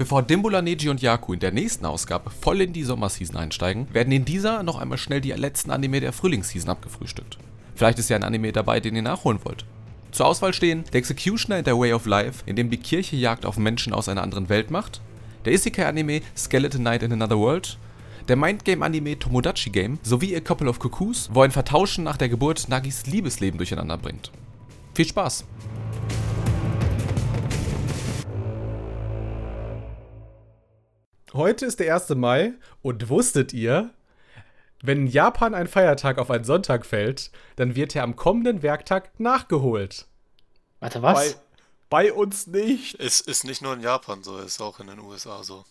Bevor Dimbula, Neji und Yaku in der nächsten Ausgabe voll in die Sommerseason einsteigen, werden in dieser noch einmal schnell die letzten Anime der Frühlingsseason abgefrühstückt. Vielleicht ist ja ein Anime dabei, den ihr nachholen wollt. Zur Auswahl stehen The Executioner in der Way of Life, in dem die Kirche Jagd auf Menschen aus einer anderen Welt macht, der Isekai-Anime Skeleton Knight in Another World, der Mindgame-Anime Tomodachi Game sowie A Couple of Cuckoos, wo ein Vertauschen nach der Geburt Nagis Liebesleben durcheinander bringt. Viel Spaß! Heute ist der 1. Mai und wusstet ihr, wenn in Japan ein Feiertag auf einen Sonntag fällt, dann wird er am kommenden Werktag nachgeholt. Warte, was? Bei, bei uns nicht. Es ist nicht nur in Japan so, ist auch in den USA so.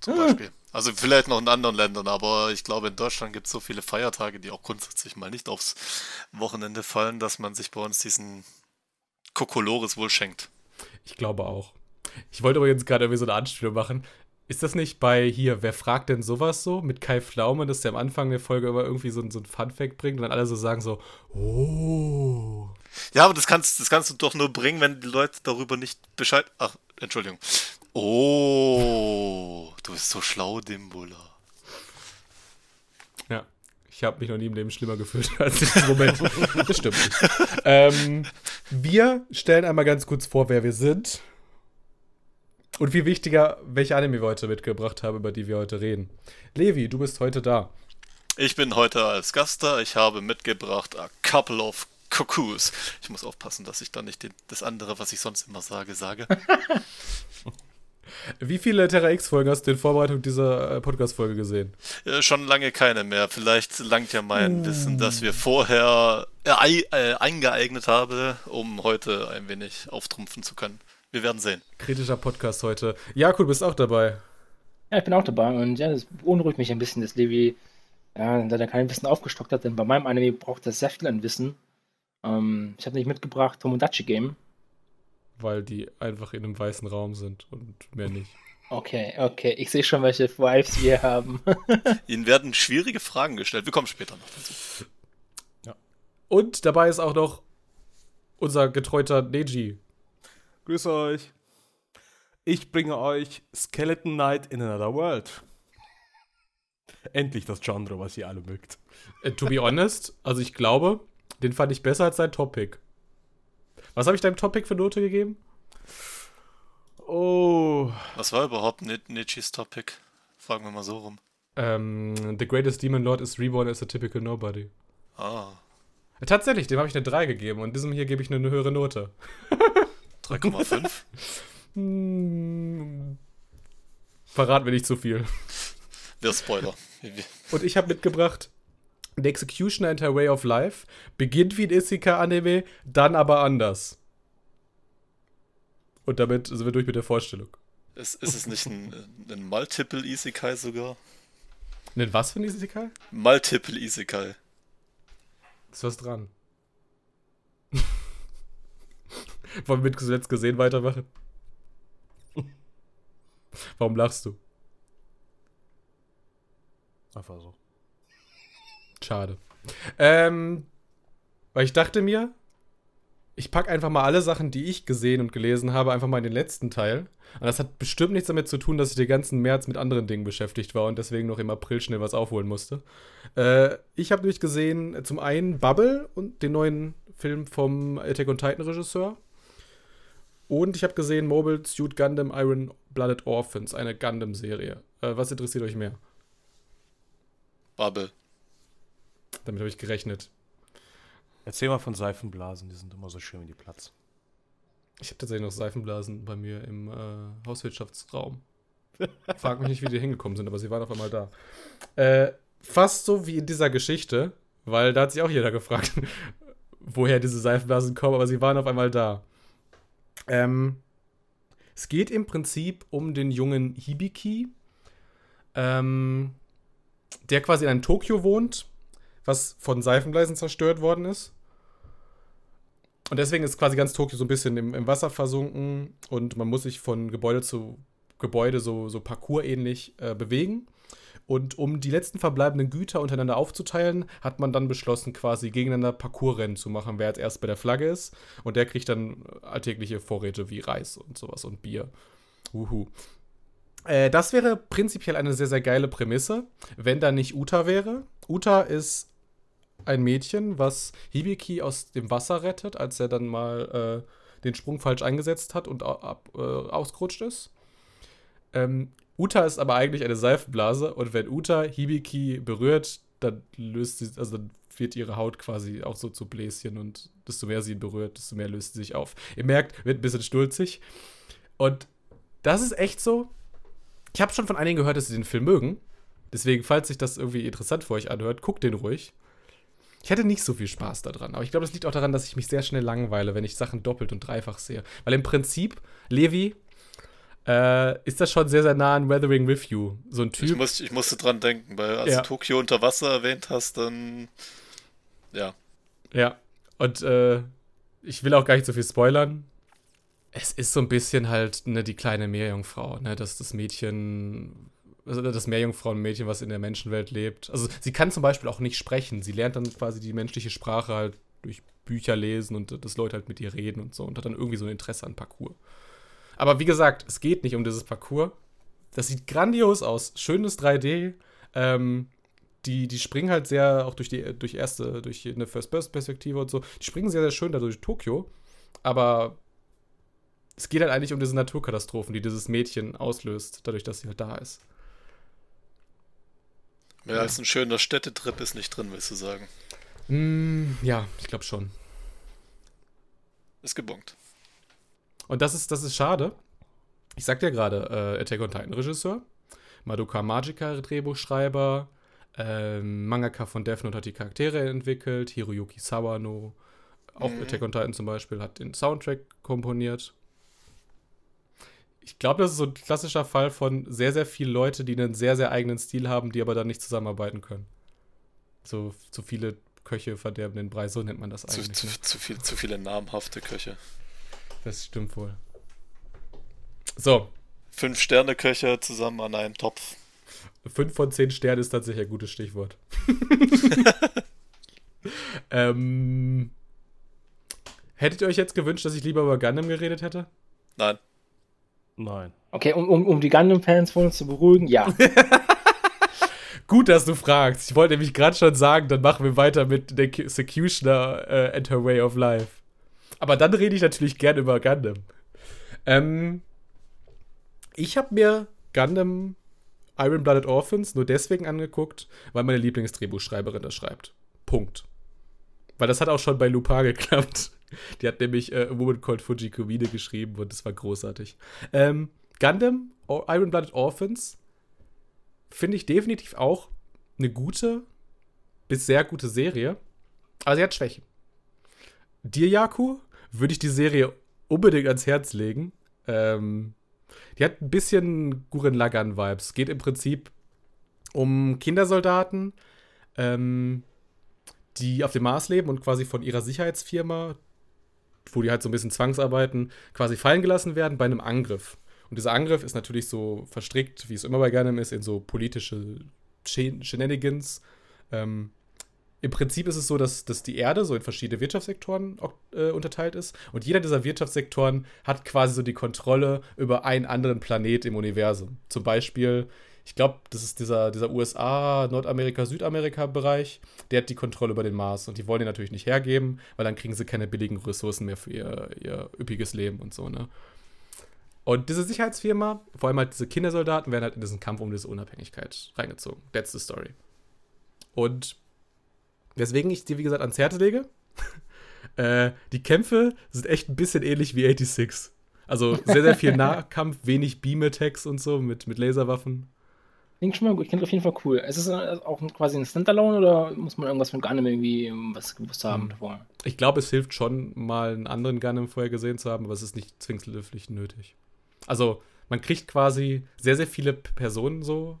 Zum Beispiel. Also vielleicht noch in anderen Ländern, aber ich glaube, in Deutschland gibt es so viele Feiertage, die auch grundsätzlich mal nicht aufs Wochenende fallen, dass man sich bei uns diesen Kokolores wohl schenkt. Ich glaube auch. Ich wollte aber jetzt gerade irgendwie so eine Anspielung machen. Ist das nicht bei hier, wer fragt denn sowas so? Mit Kai Pflaume, dass der am Anfang der Folge immer irgendwie so, so ein Funfact bringt und dann alle so sagen so, oh. Ja, aber das kannst, das kannst du doch nur bringen, wenn die Leute darüber nicht Bescheid. Ach, Entschuldigung. Oh, du bist so schlau, Dimbula. Ja, ich habe mich noch nie im Leben schlimmer gefühlt als in diesem Moment. das stimmt. Ähm, wir stellen einmal ganz kurz vor, wer wir sind. Und viel wichtiger, welche Anime wir heute mitgebracht haben, über die wir heute reden. Levi, du bist heute da. Ich bin heute als Gast da. Ich habe mitgebracht A Couple of Cuckoos. Ich muss aufpassen, dass ich da nicht den, das andere, was ich sonst immer sage, sage. Wie viele Terra X-Folgen hast du in Vorbereitung dieser äh, Podcast-Folge gesehen? Ja, schon lange keine mehr. Vielleicht langt ja mein mm. Wissen, das wir vorher äh, äh, eingeeignet haben, um heute ein wenig auftrumpfen zu können. Wir werden sehen. Kritischer Podcast heute. Jakub, du bist auch dabei. Ja, ich bin auch dabei und ja, das beunruhigt mich ein bisschen, dass Levi ja, da er kein Wissen aufgestockt hat, denn bei meinem Anime braucht er sehr viel an Wissen. Ähm, ich habe nicht mitgebracht Tomodachi Game. Weil die einfach in einem weißen Raum sind und mehr nicht. Okay, okay. Ich sehe schon, welche Vibes wir haben. Ihnen werden schwierige Fragen gestellt. Wir kommen später noch dazu. Ja. Und dabei ist auch noch unser getreuter Neji Grüß euch. Ich bringe euch Skeleton Knight in Another World. Endlich das Genre, was ihr alle mögt. Äh, to be honest, also ich glaube, den fand ich besser als sein Topic. Was habe ich deinem Topic für Note gegeben? Oh. Was war überhaupt Nietzsche's Topic? Fragen wir mal so rum. Ähm, The Greatest Demon Lord is Reborn as a Typical Nobody. Ah. Tatsächlich, dem habe ich eine 3 gegeben und diesem hier gebe ich eine höhere Note. 3,5? hm, verrat mir nicht zu viel. Der Spoiler. Und ich habe mitgebracht The Executioner and Her Way of Life. Beginnt wie ein Isekai-Anime, dann aber anders. Und damit sind wir durch mit der Vorstellung. Ist, ist es nicht ein, ein Multiple Isekai sogar? Ein was für ein Isekai? Multiple Isekai. Ist was dran. Wollen wir mit zuletzt gesehen weitermachen? Warum lachst du? Einfach so. Schade. Ähm, weil ich dachte mir, ich packe einfach mal alle Sachen, die ich gesehen und gelesen habe, einfach mal in den letzten Teil. Und das hat bestimmt nichts damit zu tun, dass ich den ganzen März mit anderen Dingen beschäftigt war und deswegen noch im April schnell was aufholen musste. Äh, ich habe nämlich gesehen, zum einen Bubble und den neuen Film vom Attack on Titan Regisseur. Und ich habe gesehen Mobile Suit Gundam Iron Blooded Orphans, eine Gundam-Serie. Äh, was interessiert euch mehr? Bubble. Damit habe ich gerechnet. Erzähl mal von Seifenblasen, die sind immer so schön wie die Platz. Ich habe tatsächlich noch Seifenblasen bei mir im äh, Hauswirtschaftsraum. Frag mich nicht, wie die hingekommen sind, aber sie waren auf einmal da. Äh, fast so wie in dieser Geschichte, weil da hat sich auch jeder gefragt, woher diese Seifenblasen kommen, aber sie waren auf einmal da. Ähm, es geht im Prinzip um den jungen Hibiki, ähm, der quasi in einem Tokio wohnt, was von Seifenblasen zerstört worden ist. Und deswegen ist quasi ganz Tokio so ein bisschen im, im Wasser versunken und man muss sich von Gebäude zu Gebäude so, so parkourähnlich äh, bewegen. Und um die letzten verbleibenden Güter untereinander aufzuteilen, hat man dann beschlossen, quasi gegeneinander Parcoursrennen zu machen, wer jetzt erst bei der Flagge ist. Und der kriegt dann alltägliche Vorräte wie Reis und sowas und Bier. Uhu. Äh, das wäre prinzipiell eine sehr, sehr geile Prämisse, wenn da nicht Uta wäre. Uta ist ein Mädchen, was Hibiki aus dem Wasser rettet, als er dann mal äh, den Sprung falsch eingesetzt hat und äh, ausgerutscht ist. Ähm, Uta ist aber eigentlich eine Seifenblase und wenn Uta Hibiki berührt, dann löst sie, also wird ihre Haut quasi auch so zu Bläschen und desto mehr sie ihn berührt, desto mehr löst sie sich auf. Ihr merkt, wird ein bisschen stulzig. Und das ist echt so. Ich habe schon von einigen gehört, dass sie den Film mögen. Deswegen, falls sich das irgendwie interessant für euch anhört, guckt den ruhig. Ich hatte nicht so viel Spaß daran, aber ich glaube, das liegt auch daran, dass ich mich sehr schnell langweile, wenn ich Sachen doppelt und dreifach sehe. Weil im Prinzip, Levi, äh, ist das schon sehr, sehr nah an Weathering with You. So ein Ich, Typ. muss, ich musste dran denken, weil als Ja. du Tokio unter Wasser erwähnt hast, dann. Ja. Ja. Und äh, ich will auch gar nicht so viel spoilern. Es ist so ein bisschen halt ne, die kleine Meerjungfrau, ne? Das das Mädchen, also das Meerjungfrauenmädchen, was in der Menschenwelt lebt. Also sie kann zum Beispiel auch nicht sprechen. Sie lernt dann quasi die menschliche Sprache halt durch Bücher lesen und äh, dass Leute halt mit ihr reden und so und hat dann irgendwie so ein Interesse an Parcours. Aber wie gesagt, es geht nicht um dieses Parcours. Das sieht grandios aus. Schönes 3D. Ähm, die, die springen halt sehr, auch durch die durch erste, durch eine First-Person-Perspektive und so, die springen sehr, sehr schön da durch Tokio. Aber es geht halt eigentlich um diese Naturkatastrophen, die dieses Mädchen auslöst, dadurch, dass sie halt da ist. Mehr als ein schöner Städtetrip ist nicht drin, willst du sagen. Mm, ja, ich glaube schon. Ist gebongt. Und das ist, das ist schade. Ich sagte ja gerade, äh, Attack on Titan Regisseur, Madoka Magica Drehbuchschreiber, ähm, Mangaka von Death Note hat die Charaktere entwickelt, Hiroyuki Sawano, auch Mhm. Attack on Titan zum Beispiel, hat den Soundtrack komponiert. Ich glaube, das ist so ein klassischer Fall von sehr, sehr vielen Leute, die einen sehr, sehr eigenen Stil haben, die aber dann nicht zusammenarbeiten können. So, so viele Köche verderben den Brei, so nennt man das Zu, eigentlich. zu, ne? zu, viel, zu viele namhafte Köche. Das stimmt wohl. So, Fünf Sterne-Köche zusammen an einem Topf. 5 von 10 Sternen ist tatsächlich ein gutes Stichwort. ähm, hättet ihr euch jetzt gewünscht, dass ich lieber über Gundam geredet hätte? Nein. Nein. Okay, um, um, um die Gundam-Fans von uns zu beruhigen, ja. Gut, dass du fragst. Ich wollte nämlich gerade schon sagen, dann machen wir weiter mit der Q- Secutioner äh, and Her Way of Life. Aber dann rede ich natürlich gerne über Gundam. Ähm, ich habe mir Gundam Iron Blooded Orphans nur deswegen angeguckt, weil meine Lieblingsdrehbuchschreiberin das schreibt. Punkt. Weil das hat auch schon bei Lupin geklappt. Die hat nämlich äh, A Woman Called Fujikomine geschrieben und das war großartig. Ähm, Gundam Iron Blooded Orphans finde ich definitiv auch eine gute bis sehr gute Serie. Aber sie hat Schwächen. Dir, Yaku, würde ich die Serie unbedingt ans Herz legen. Ähm, die hat ein bisschen Guren Lagan-Vibes. Geht im Prinzip um Kindersoldaten, ähm, die auf dem Mars leben und quasi von ihrer Sicherheitsfirma, wo die halt so ein bisschen zwangsarbeiten, quasi fallen gelassen werden bei einem Angriff. Und dieser Angriff ist natürlich so verstrickt, wie es immer bei Gundam ist, in so politische Shen- Shenanigans. Ähm, Im Prinzip ist es so, dass, dass die Erde so in verschiedene Wirtschaftssektoren äh, unterteilt ist. Und jeder dieser Wirtschaftssektoren hat quasi so die Kontrolle über einen anderen Planet im Universum. Zum Beispiel, ich glaube, das ist dieser, dieser USA, Nordamerika, Südamerika-Bereich, der hat die Kontrolle über den Mars. Und die wollen den natürlich nicht hergeben, weil dann kriegen sie keine billigen Ressourcen mehr für ihr, ihr üppiges Leben und so, ne? Und diese Sicherheitsfirma, vor allem halt diese Kindersoldaten, werden halt in diesen Kampf um diese Unabhängigkeit reingezogen. That's the story. Und weswegen ich dir, wie gesagt, ans Herz lege, äh, die Kämpfe sind echt ein bisschen ähnlich wie 86. Also sehr, sehr viel Nahkampf, wenig Beam-Attacks und so mit, mit Laserwaffen. Klingt schon mal gut, klingt auf jeden Fall cool. Ist es äh, auch quasi ein Standalone oder muss man irgendwas von Gundam irgendwie ähm, was gewusst haben Hm. davor? Ich glaube, es hilft schon, mal einen anderen Gundam vorher gesehen zu haben, aber es ist nicht zwingend nötig. Also, man kriegt quasi sehr, sehr viele Personen so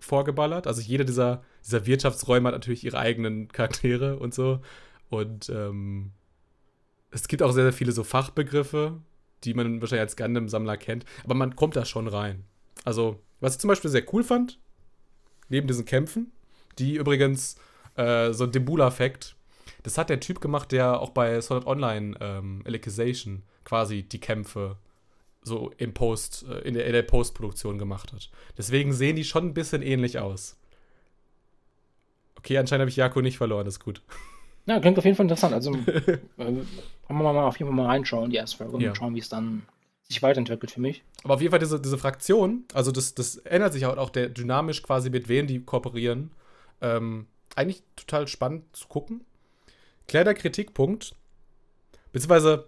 vorgeballert. Also, jeder dieser, dieser Wirtschaftsräume hat natürlich ihre eigenen Charaktere und so. Und ähm, es gibt auch sehr, sehr viele so Fachbegriffe, die man wahrscheinlich als Gundam-Sammler kennt. Aber man kommt da schon rein. Also, was ich zum Beispiel sehr cool fand, neben diesen Kämpfen, die übrigens äh, so ein Debula-Effekt, das hat der Typ gemacht, der auch bei Art Online ähm, Alicization quasi die Kämpfe so im Post, äh, in der, in der Postproduktion gemacht hat. Deswegen sehen die schon ein bisschen ähnlich aus. Okay, anscheinend habe ich Jako nicht verloren, ist gut. Ja, klingt auf jeden Fall interessant. Also, äh, können wir mal auf jeden Fall mal reinschauen, die erste Folge, und Ja. schauen, wie es dann sich weiterentwickelt für mich. Aber auf jeden Fall diese, diese Fraktion, also das, das ändert sich auch, auch der dynamisch quasi mit wem die kooperieren. Ähm, eigentlich total spannend zu gucken. Kleiner Kritikpunkt, beziehungsweise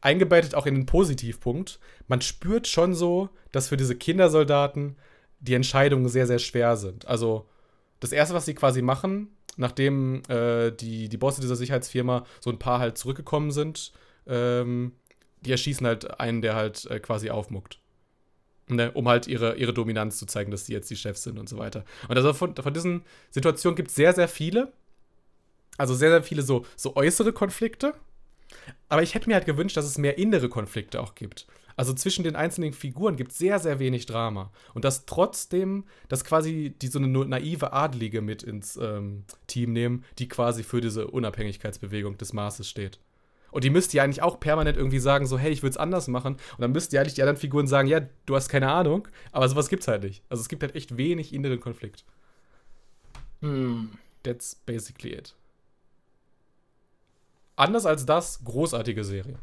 eingebettet auch in den Positivpunkt. Man spürt schon so, dass für diese Kindersoldaten die Entscheidungen sehr, sehr schwer sind. Also das Erste, was sie quasi machen, nachdem äh, die, die Bosse dieser Sicherheitsfirma so ein paar halt zurückgekommen sind, ähm, die erschießen halt einen, der halt äh, quasi aufmuckt. Ne, um halt ihre, ihre Dominanz zu zeigen, dass sie jetzt die Chefs sind und so weiter. Und also von, von diesen Situationen gibt es sehr, sehr viele. Also sehr, sehr viele so, so äußere Konflikte. Aber ich hätte mir halt gewünscht, dass es mehr innere Konflikte auch gibt. Also zwischen den einzelnen Figuren gibt es sehr, sehr wenig Drama. Und dass trotzdem, dass quasi die so eine naive Adlige mit ins ähm, Team nehmen, die quasi für diese Unabhängigkeitsbewegung des Marses steht. Und die müsst ihr eigentlich auch permanent irgendwie sagen, so, hey, ich würde es anders machen. Und dann müsst ihr eigentlich die anderen Figuren sagen, ja, du hast keine Ahnung. Aber sowas gibt's halt nicht. Also es gibt halt echt wenig inneren Konflikt. Hm. That's basically it. Anders als das, großartige Serie.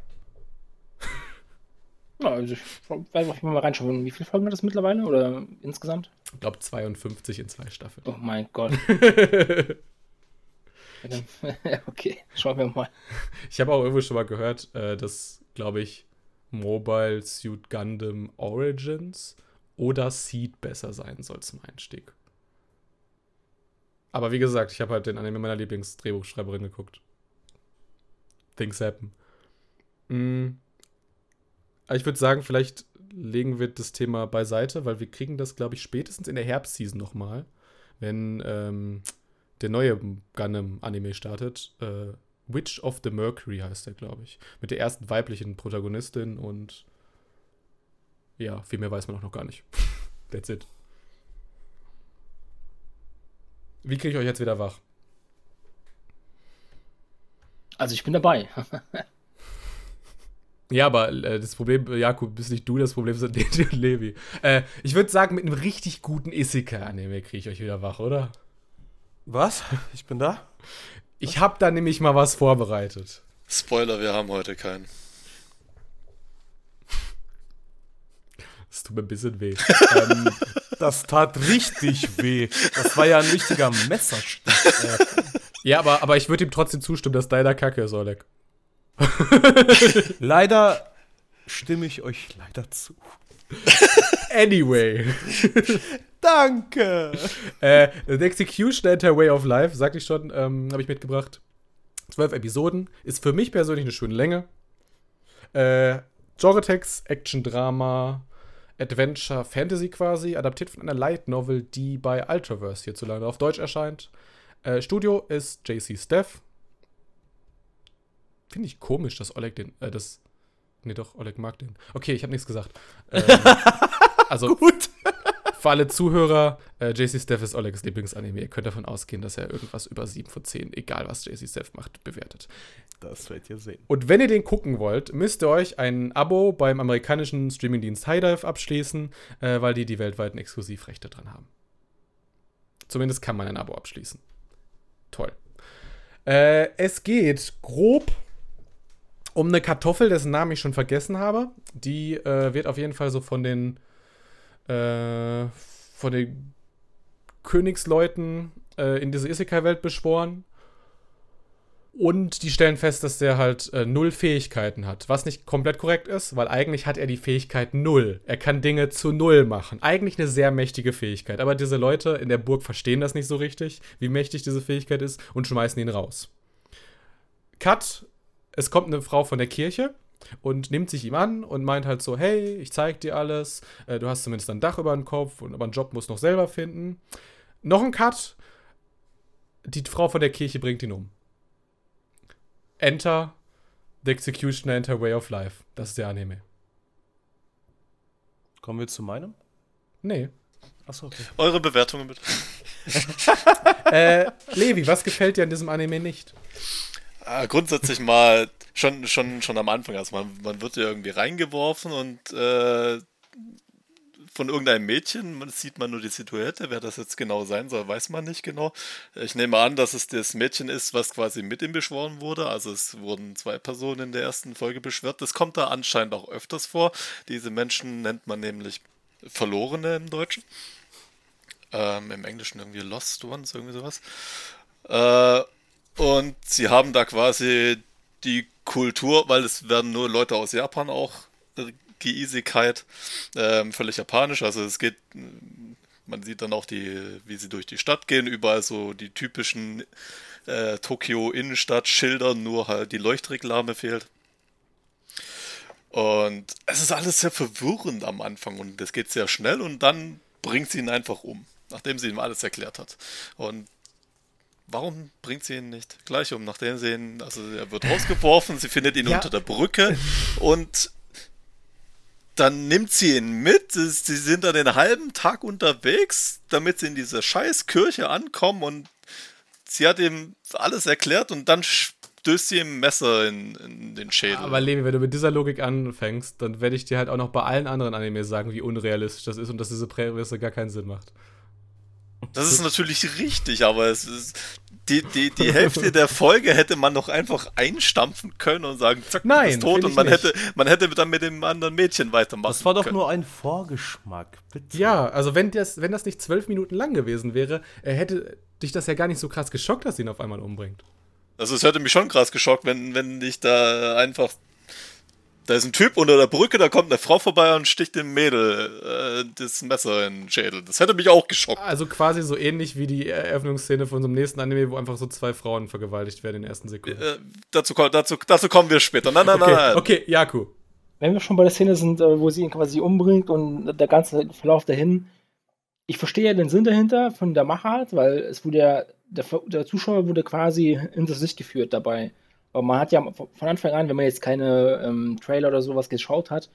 Ja, also ich werde auf jeden Fall mal reinschauen. Wie viele Folgen hat das mittlerweile? Oder insgesamt? Ich glaube 52 in zwei Staffeln. Oh mein Gott. Okay, schauen wir mal. Ich habe auch irgendwo schon mal gehört, äh, dass, glaube ich, Mobile Suit Gundam Origins oder Seed besser sein soll zum Einstieg. Aber wie gesagt, ich habe halt den Anime meiner Lieblingsdrehbuchschreiberin geguckt. Things happen. Mm. Aber ich würde sagen, vielleicht legen wir das Thema beiseite, weil wir kriegen das, glaube ich, spätestens in der Herbstseason nochmal, wenn ähm, der neue Gundam-Anime startet. Äh, Witch of the Mercury heißt der, glaube ich. Mit der ersten weiblichen Protagonistin und ja, viel mehr weiß man auch noch gar nicht. That's it. Wie kriege ich euch jetzt wieder wach? Also ich bin dabei. Ja, aber äh, das Problem, äh, Jakub, bist nicht du, das Problem sind Deji und Levi. Äh, ich würde sagen, mit einem richtig guten Isekai-Anime kriege ich euch wieder wach, oder? Was? Ich bin da? Ich habe da nämlich mal was vorbereitet. Spoiler, wir haben heute keinen. Das tut mir ein bisschen weh. ähm, Das tat richtig weh. Das war ja ein richtiger Messerstich. Äh, ja, aber, aber ich würde ihm trotzdem zustimmen, dass deiner Kacke ist, Oleg. leider stimme ich euch leider zu. Anyway. Danke! äh, The Execution Enter Way of Life, sagte ich schon, ähm, habe ich mitgebracht. Zwölf Episoden. Ist für mich persönlich eine schöne Länge. Äh, Genre-Text, Action-Drama, Adventure, Fantasy quasi, adaptiert von einer Light Novel, die bei Ultraverse hierzulande auf Deutsch erscheint. Äh, Studio ist JC Steph. Finde ich komisch, dass Oleg den, äh, das, nee doch, Oleg mag den. Okay, ich habe nichts gesagt. Ähm, also, Gut. für alle Zuhörer, äh, JC Steph ist Olegs Lieblingsanime. Ihr könnt davon ausgehen, dass er irgendwas über 7 von 10, egal was JC Steph macht, bewertet. Das werdet ihr sehen. Und wenn ihr den gucken wollt, müsst ihr euch ein Abo beim amerikanischen Streamingdienst HiDive abschließen, äh, weil die die weltweiten Exklusivrechte dran haben. Zumindest kann man ein Abo abschließen. Toll. Äh, es geht grob um eine Kartoffel, dessen Namen ich schon vergessen habe. Die äh, wird auf jeden Fall so von den äh, von den Königsleuten äh, in diese Isekai-Welt beschworen. Und die stellen fest, dass der halt äh, null Fähigkeiten hat. Was nicht komplett korrekt ist, weil eigentlich hat er die Fähigkeit null. Er kann Dinge zu null machen. Eigentlich eine sehr mächtige Fähigkeit. Aber diese Leute in der Burg verstehen das nicht so richtig, wie mächtig diese Fähigkeit ist, und schmeißen ihn raus. Cut. Es kommt eine Frau von der Kirche und nimmt sich ihm an und meint halt so, hey, ich zeig dir alles. Äh, du hast zumindest ein Dach über dem Kopf, und aber einen Job musst du noch selber finden. Noch ein Cut. Die Frau von der Kirche bringt ihn um. Enter the Executioner, Enter Way of Life. Das ist der Anime. Kommen wir zu meinem? Nee. Achso, okay. Eure Bewertungen bitte. Äh, Levi, was gefällt dir an diesem Anime nicht? Äh, grundsätzlich mal schon, schon, schon am Anfang. Also man, man wird ja irgendwie reingeworfen und äh, von irgendeinem Mädchen, sieht man nur die Silhouette, wer das jetzt genau sein soll, weiß man nicht genau. Ich nehme an, dass es das Mädchen ist, was quasi mit ihm beschworen wurde. Also es wurden zwei Personen in der ersten Folge beschwört. Das kommt da anscheinend auch öfters vor. Diese Menschen nennt man nämlich Verlorene im Deutschen. Ähm, Im Englischen irgendwie Lost Ones, irgendwie sowas. Äh, und sie haben da quasi die Kultur, weil es werden nur Leute aus Japan auch Geesigkeit, ähm, völlig japanisch. Also es geht, man sieht dann auch die, wie sie durch die Stadt gehen, überall so die typischen äh, Tokio Innenstadt Schilder, nur halt die Leuchtreklame fehlt. Und es ist alles sehr verwirrend am Anfang und es geht sehr schnell und dann bringt sie ihn einfach um, nachdem sie ihm alles erklärt hat. Und warum bringt sie ihn nicht gleich um, nachdem sie ihn, also er wird rausgeworfen, sie findet ihn ja. unter der Brücke und dann nimmt sie ihn mit. Sie sind dann den halben Tag unterwegs, damit sie in diese scheiß Kirche ankommen und sie hat ihm alles erklärt und dann stößt sie ihm Messer in, in den Schädel. Aber Levi, wenn du mit dieser Logik anfängst, dann werde ich dir halt auch noch bei allen anderen Anime sagen, wie unrealistisch das ist und dass diese Prämisse gar keinen Sinn macht. Das ist natürlich richtig, aber es ist, die, die, die Hälfte der Folge hätte man noch einfach einstampfen können und sagen, zack, Nein, ist tot und man hätte, man hätte dann mit dem anderen Mädchen weitermachen Das war doch können. nur ein Vorgeschmack, bitte. Ja, also wenn das, wenn das nicht zwölf Minuten lang gewesen wäre, hätte dich das ja gar nicht so krass geschockt, dass sie ihn auf einmal umbringt. Also es hätte mich schon krass geschockt, wenn, wenn ich da einfach da ist ein Typ unter der Brücke, da kommt eine Frau vorbei und sticht dem Mädel äh, das Messer in den Schädel. Das hätte mich auch geschockt. Also quasi so ähnlich wie die Eröffnungsszene von so einem nächsten Anime, wo einfach so zwei Frauen vergewaltigt werden in den ersten Sekunden. Äh, dazu, dazu, dazu kommen wir später. Nein, nein, okay, nein. Okay, Jaku. Wenn wir schon bei der Szene sind, äh, wo sie ihn quasi umbringt und der ganze Verlauf dahin, ich verstehe ja den Sinn dahinter von der Machart, weil es wurde ja, der, der Zuschauer wurde quasi in das Licht geführt dabei. Aber man hat ja von Anfang an, wenn man jetzt keine ähm, Trailer oder sowas geschaut hat,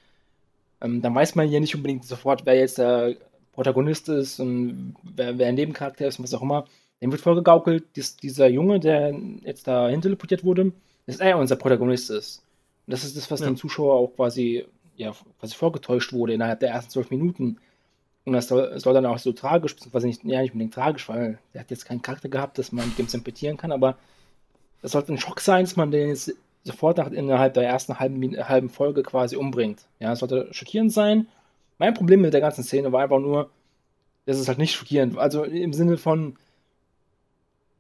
ähm, dann weiß man ja nicht unbedingt sofort, wer jetzt der Protagonist ist und wer, wer ein Nebencharakter ist und was auch immer. Dem wird vorgegaukelt, dass dieser Junge, der jetzt da hinteleportiert wurde, dass er unser Protagonist ist. Und das ist das, was ja. dem Zuschauer auch quasi, ja, quasi vorgetäuscht wurde innerhalb der ersten zwölf Minuten. Und das soll, soll, dann auch so tragisch, beziehungsweise nicht, ja, nicht unbedingt tragisch, weil der hat jetzt keinen Charakter gehabt, dass man mit dem sympathieren kann, aber das sollte ein Schock sein, dass man den jetzt sofort nach, innerhalb der ersten halben, halben Folge quasi umbringt. Ja, es sollte schockierend sein. Mein Problem mit der ganzen Szene war einfach nur, dass es halt nicht schockierend. Also im Sinne von,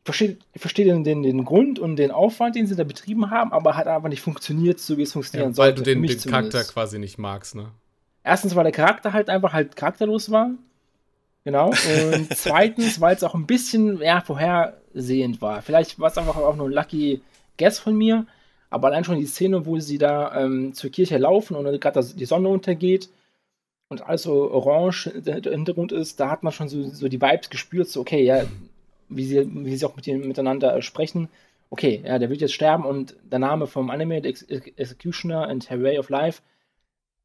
ich verstehe, ich verstehe den, den, den Grund und den Aufwand, den sie da betrieben haben, aber hat einfach nicht funktioniert, so wie es funktionieren ja, sollte. Weil du den, den Charakter quasi nicht magst, ne? Erstens, weil der Charakter halt einfach halt charakterlos war. Genau. Und zweitens, weil es auch ein bisschen ja, vorhersehend war. Vielleicht war es einfach auch nur ein lucky Guess von mir, aber allein schon die Szene, wo sie da ähm, zur Kirche laufen und gerade die Sonne untergeht und alles so orange der Hintergrund ist, da hat man schon so, so die Vibes gespürt, so okay, ja, wie sie, wie sie auch mit ihnen, miteinander sprechen. Okay, ja, der wird jetzt sterben und der Name vom Anime, The Executioner and Her Way of Life,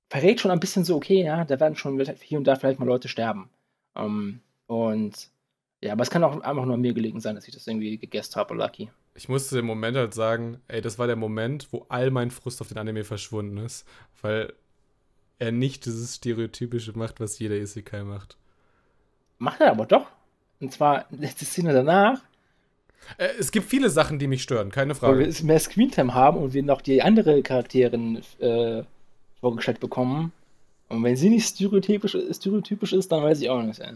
verrät schon ein bisschen so, okay, ja, da werden schon hier und da vielleicht mal Leute sterben. Um, ähm, und ja, aber es kann auch einfach nur an mir gelegen sein, dass ich das irgendwie gegessen habe, Lucky. Ich musste im Moment halt sagen, ey, das war der Moment, wo all mein Frust auf den Anime verschwunden ist, weil er nicht dieses Stereotypische macht, was jeder Isekai macht. Macht er aber doch. Und zwar letzte Szene danach. Äh, es gibt viele Sachen, die mich stören, keine Frage. Weil wir mehr Screentime haben und wir noch die andere Charakterin äh, vorgestellt bekommen, und wenn sie nicht stereotypisch, stereotypisch ist, dann weiß ich auch nicht. Ey.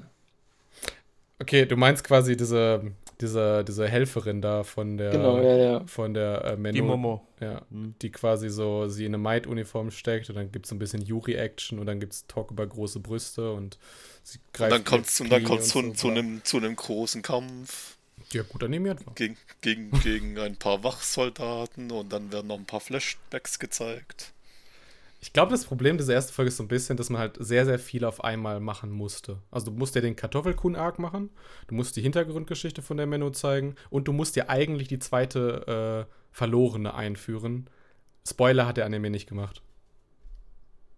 Okay, du meinst quasi diese, diese, diese Helferin da von der genau, ja, ja. von der äh, Menno, die Momo. Ja, mhm. die quasi so sie in eine Maid-Uniform steckt und dann gibt es ein bisschen Yuri-Action und dann gibt es Talk über große Brüste und sie greift. Und dann kommt es zu, so zu, einem, zu einem großen Kampf. Ja, gut animiert war. Gegen, gegen, gegen ein paar Wachsoldaten und dann werden noch ein paar Flashbacks gezeigt. Ich glaube, das Problem dieser ersten Folge ist so ein bisschen, dass man halt sehr, sehr viel auf einmal machen musste. Also du musst ja den Kartoffelkuhn-Arc machen, du musst die Hintergrundgeschichte von der Menno zeigen und du musst ja eigentlich die zweite äh, Verlorene einführen. Spoiler hat der Anime nicht gemacht.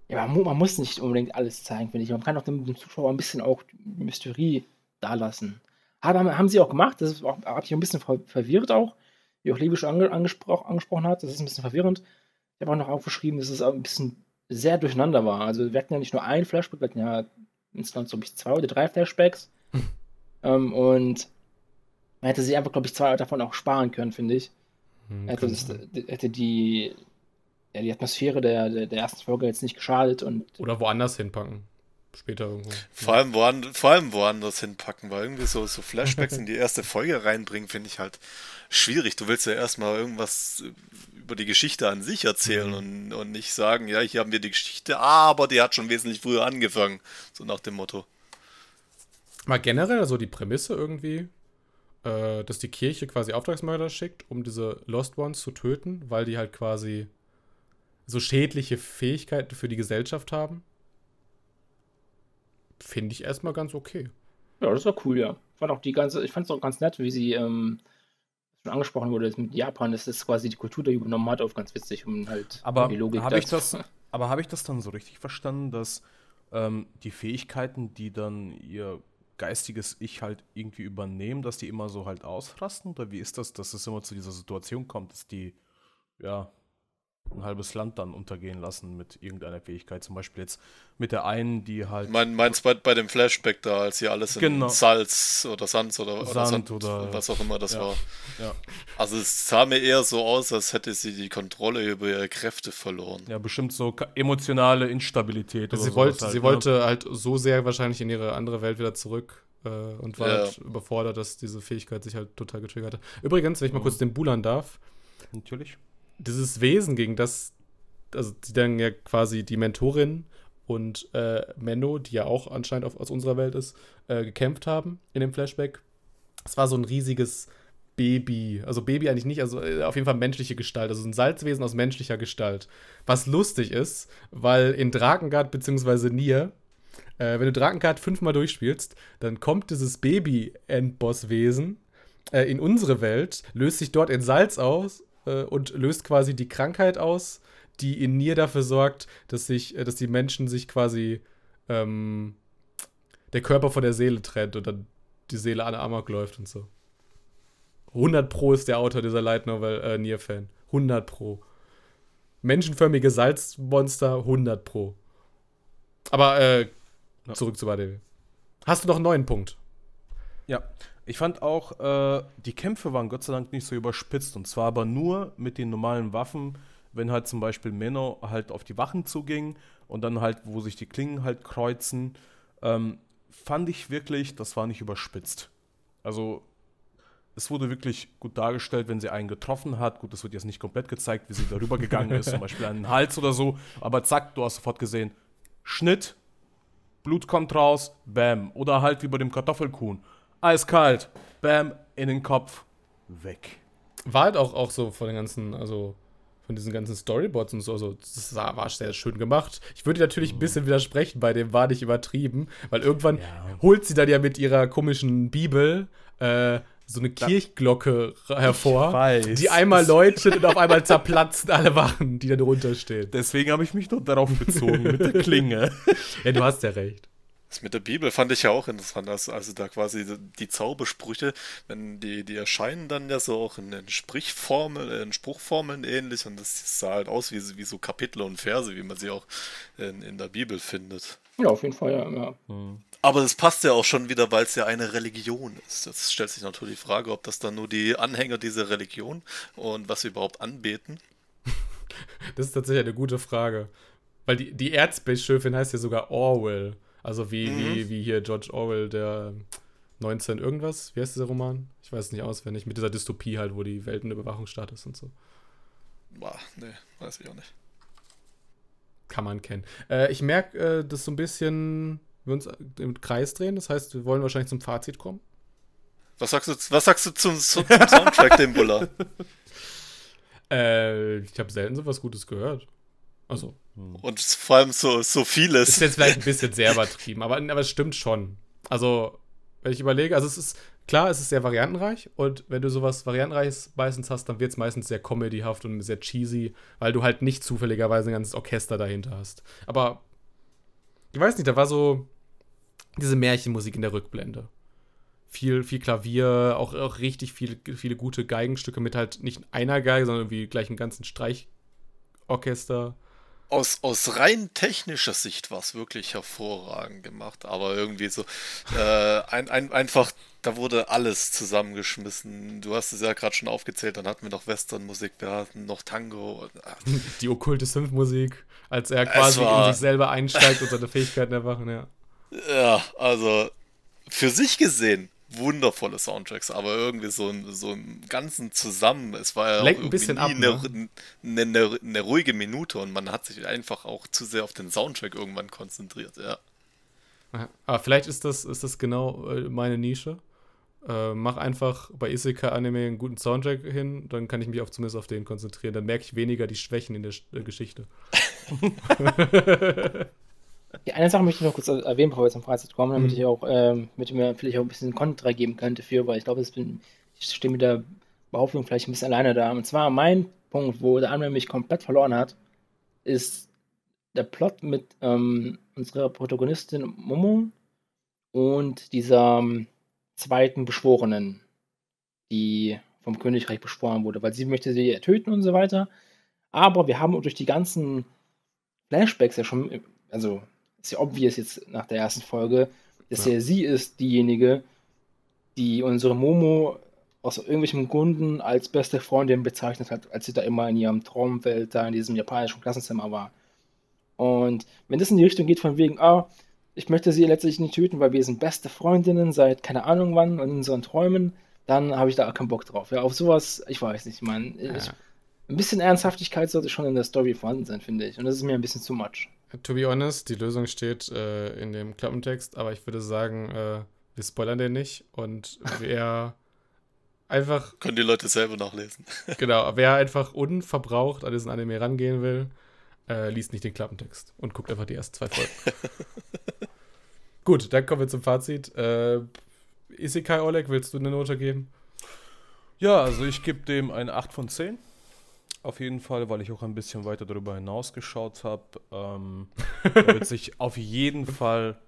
Ja, man, man muss nicht unbedingt alles zeigen, finde ich. Man kann auch dem, dem, Zuschauer ein bisschen auch Mysterie dalassen. Haben, haben sie auch gemacht, das habe ich ein bisschen verwirrt auch. wie auch Levi schon ange angespro angesprochen hat. Das ist ein bisschen verwirrend. Ich habe auch noch aufgeschrieben, dass es auch ein bisschen sehr durcheinander war. Also wir hatten ja nicht nur ein Flashback, wir hatten ja insgesamt so zwei oder drei Flashbacks. ähm, und man hätte sich einfach, glaube ich, zwei davon auch sparen können, finde ich. Hm, Hätte, das, hätte die, ja, die Atmosphäre der, der, der ersten Folge jetzt nicht geschadet und Oder woanders hinpacken. Später irgendwo. Vor allem, woand vor allem woanders hinpacken, weil irgendwie so, so Flashbacks in die erste Folge reinbringen, finde ich halt schwierig. Du willst ja erstmal irgendwas über die Geschichte an sich erzählen Mhm. und, und nicht sagen, ja, hier haben wir die Geschichte, aber die hat schon wesentlich früher angefangen. So nach dem Motto. Mal generell so die Prämisse irgendwie, äh, dass die Kirche quasi Auftragsmörder schickt, um diese Lost Ones zu töten, weil die halt quasi so schädliche Fähigkeiten für die Gesellschaft haben. Finde ich erstmal ganz okay. ja, das war cool, ja. Ich fand auch die ganze, ich fand es auch ganz nett, wie sie ähm, schon angesprochen wurde, mit Japan, dass das quasi die Kultur da übernommen hat, auf ganz witzig, um halt Aber die Logik habe ich das, aber habe ich das dann so richtig verstanden, dass ähm, die Fähigkeiten, die dann ihr geistiges Ich halt irgendwie übernehmen, dass die immer so halt ausrasten? Oder wie ist das, dass es immer zu dieser Situation kommt, dass die ja ein halbes Land dann untergehen lassen mit irgendeiner Fähigkeit? Zum Beispiel jetzt mit der einen, die halt Mein, meinst bei, bei dem Flashback da, als hier alles in Genau. Salz oder Sand oder, oder Sand Sand oder- was auch immer das ja. war. ja, Also es sah mir eher so aus, als hätte sie die Kontrolle über ihre Kräfte verloren. ja bestimmt so emotionale Instabilität. Also oder sie, wollte, halt, sie ne? wollte halt so sehr wahrscheinlich in ihre andere Welt wieder zurück äh, und war Ja. halt überfordert, dass diese Fähigkeit sich halt total getriggert hat. Übrigens, wenn ich mal Mhm. kurz den Bulan darf, Natürlich. Dieses Wesen, gegen das, also die dann ja quasi die Mentorin und äh, Menno, die ja auch anscheinend auf, aus unserer Welt ist, äh, gekämpft haben in dem Flashback. Es war so ein riesiges Baby. Also Baby eigentlich nicht, also äh, auf jeden Fall menschliche Gestalt. Also ein Salzwesen aus menschlicher Gestalt. Was lustig ist, weil in Drakengard bzw. Nier, äh, wenn du Drakengard fünfmal durchspielst, dann kommt dieses Baby-Endboss-Wesen äh, in unsere Welt, löst sich dort in Salz aus äh, und löst quasi die Krankheit aus, die in Nier dafür sorgt, dass sich, äh, dass die Menschen sich quasi ähm, der Körper von der Seele trennt und dann die Seele an Amok läuft und so. 100 Pro ist der Autor dieser Light Novel äh, Nier-Fan. 100 Pro. Menschenförmige Salzmonster, 100 Pro. Aber äh, zurück zu Badel. Hast du noch einen neuen Punkt? Ja, ich fand auch, äh, die Kämpfe waren Gott sei Dank nicht so überspitzt. Und zwar aber nur mit den normalen Waffen, wenn halt zum Beispiel Menno halt auf die Wachen zuging und dann halt, wo sich die Klingen halt kreuzen, ähm, fand ich wirklich, das war nicht überspitzt. Also, es wurde wirklich gut dargestellt, wenn sie einen getroffen hat. Gut, das wird jetzt nicht komplett gezeigt, wie sie darüber gegangen ist, zum Beispiel an den Hals oder so. Aber zack, du hast sofort gesehen, Schnitt, Blut kommt raus, bam. Oder halt wie bei dem Kartoffelkuhn. Eiskalt, bam, in den Kopf, weg. War halt auch, auch so von den ganzen, also von diesen ganzen Storyboards und so, also das war sehr schön gemacht. Ich würde natürlich ein bisschen widersprechen, bei dem war nicht übertrieben, weil irgendwann Ja. holt sie dann ja mit ihrer komischen Bibel äh, so eine Kirchglocke hervor, die einmal läutet und auf einmal zerplatzen alle Wachen, die da drunter stehen. Deswegen habe ich mich nur darauf bezogen, mit der Klinge. Ja, du hast ja recht. Das mit der Bibel fand ich ja auch interessant, also, also da quasi die Zaubersprüche, wenn die, die erscheinen dann ja so auch in, in Sprichformeln, in Spruchformeln ähnlich und das sah halt aus wie, wie so Kapitel und Verse, wie man sie auch in, in der Bibel findet. Ja, auf jeden Fall, ja. ja. Aber das passt ja auch schon wieder, weil es ja eine Religion ist. Jetzt stellt sich natürlich die Frage, ob das dann nur die Anhänger dieser Religion und was sie überhaupt anbeten. Das ist tatsächlich eine gute Frage. Weil die, die Erzbischöfin heißt ja sogar Orwell. Also wie, Mhm. wie, wie hier George Orwell, der 19 irgendwas. Wie heißt dieser Roman? Ich weiß es nicht auswendig. Mit dieser Dystopie halt, wo die Welt ein Überwachungsstaat ist und so. Boah, nee, weiß ich auch nicht. Kann man kennen. Äh, ich merke, äh, dass so ein bisschen wir uns im Kreis drehen. Das heißt, wir wollen wahrscheinlich zum Fazit kommen. Was sagst du, was sagst du zum, zum Soundtrack, dem Buller? Äh, ich habe selten so was Gutes gehört. Also, Und vor allem so, so vieles. ist jetzt vielleicht ein bisschen sehr übertrieben, aber, aber es stimmt schon. Also, wenn ich überlege, also es ist klar, es ist sehr variantenreich und wenn du sowas Variantenreiches meistens hast, dann wird es meistens sehr comedyhaft und sehr cheesy, weil du halt nicht zufälligerweise ein ganzes Orchester dahinter hast. Aber ich weiß nicht, da war so diese Märchenmusik in der Rückblende. viel, viel Klavier, auch, auch richtig viele, viele gute Geigenstücke mit halt nicht einer Geige, sondern irgendwie gleich einen ganzen Streichorchester. Aus, aus rein technischer Sicht war es wirklich hervorragend gemacht, aber irgendwie so äh, ein, ein, einfach, da wurde alles zusammengeschmissen. Du hast es ja gerade schon aufgezählt, dann hatten wir noch Westernmusik, wir hatten noch Tango. Die okkulte Synthmusik, als er quasi war- in sich selber einsteigt und seine Fähigkeiten erwachen, ja. Ja, also für sich gesehen wundervolle Soundtracks, aber irgendwie so ein, so im Ganzen zusammen. Es war ja auch ein irgendwie bisschen ab, eine, eine, eine, eine ruhige Minute und man hat sich einfach auch zu sehr auf den Soundtrack irgendwann konzentriert, ja. Aber vielleicht ist das, ist das genau äh, meine Nische. Äh, mach einfach bei Isekai-Anime einen guten Soundtrack hin, dann kann ich mich auf, zumindest auf den konzentrieren. Dann merke ich weniger die Schwächen in der Sch- äh, Geschichte. Ja, eine Sache möchte ich noch kurz erwähnen, bevor wir zum Fazit kommen, damit Mhm. ich auch, ähm, damit ich mir vielleicht auch ein bisschen Kontra geben könnte für, weil ich glaube, bin, ich stehe mit der Behauptung vielleicht ein bisschen alleine da. Und zwar mein Punkt, wo der Anime mich komplett verloren hat, ist der Plot mit ähm, unserer Protagonistin Momo und dieser ähm, zweiten Beschworenen, die vom Königreich beschworen wurde, weil sie möchte sie töten und so weiter. Aber wir haben durch die ganzen Flashbacks ja schon, also ist ja obvious jetzt nach der ersten Folge, dass ja, sie ist diejenige, die unsere Momo aus irgendwelchen Gründen als beste Freundin bezeichnet hat, als sie da immer in ihrem Traumwelt da in diesem japanischen Klassenzimmer war. Und wenn das in die Richtung geht von wegen, ah, ich möchte sie letztlich nicht töten, weil wir sind beste Freundinnen seit keine Ahnung wann und in unseren Träumen, dann habe ich da keinen Bock drauf. Ja, auf sowas, ich weiß nicht, man. Ich, Ja. ein bisschen Ernsthaftigkeit sollte schon in der Story vorhanden sein, finde ich. Und das ist mir ein bisschen zu much. To be honest, die Lösung steht äh, in dem Klappentext, aber ich würde sagen, äh, wir spoilern den nicht und wer einfach, Können die Leute selber nachlesen. genau, wer einfach unverbraucht an diesen Anime rangehen will, äh, liest nicht den Klappentext und guckt einfach die ersten zwei Folgen. Gut, dann kommen wir zum Fazit. Äh, Isekai Oleg, willst du eine Note geben? Ja, also ich gebe dem eine 8 von 10. Auf jeden Fall, weil ich auch ein bisschen weiter darüber hinaus geschaut habe. Ähm, wird sich auf jeden Fall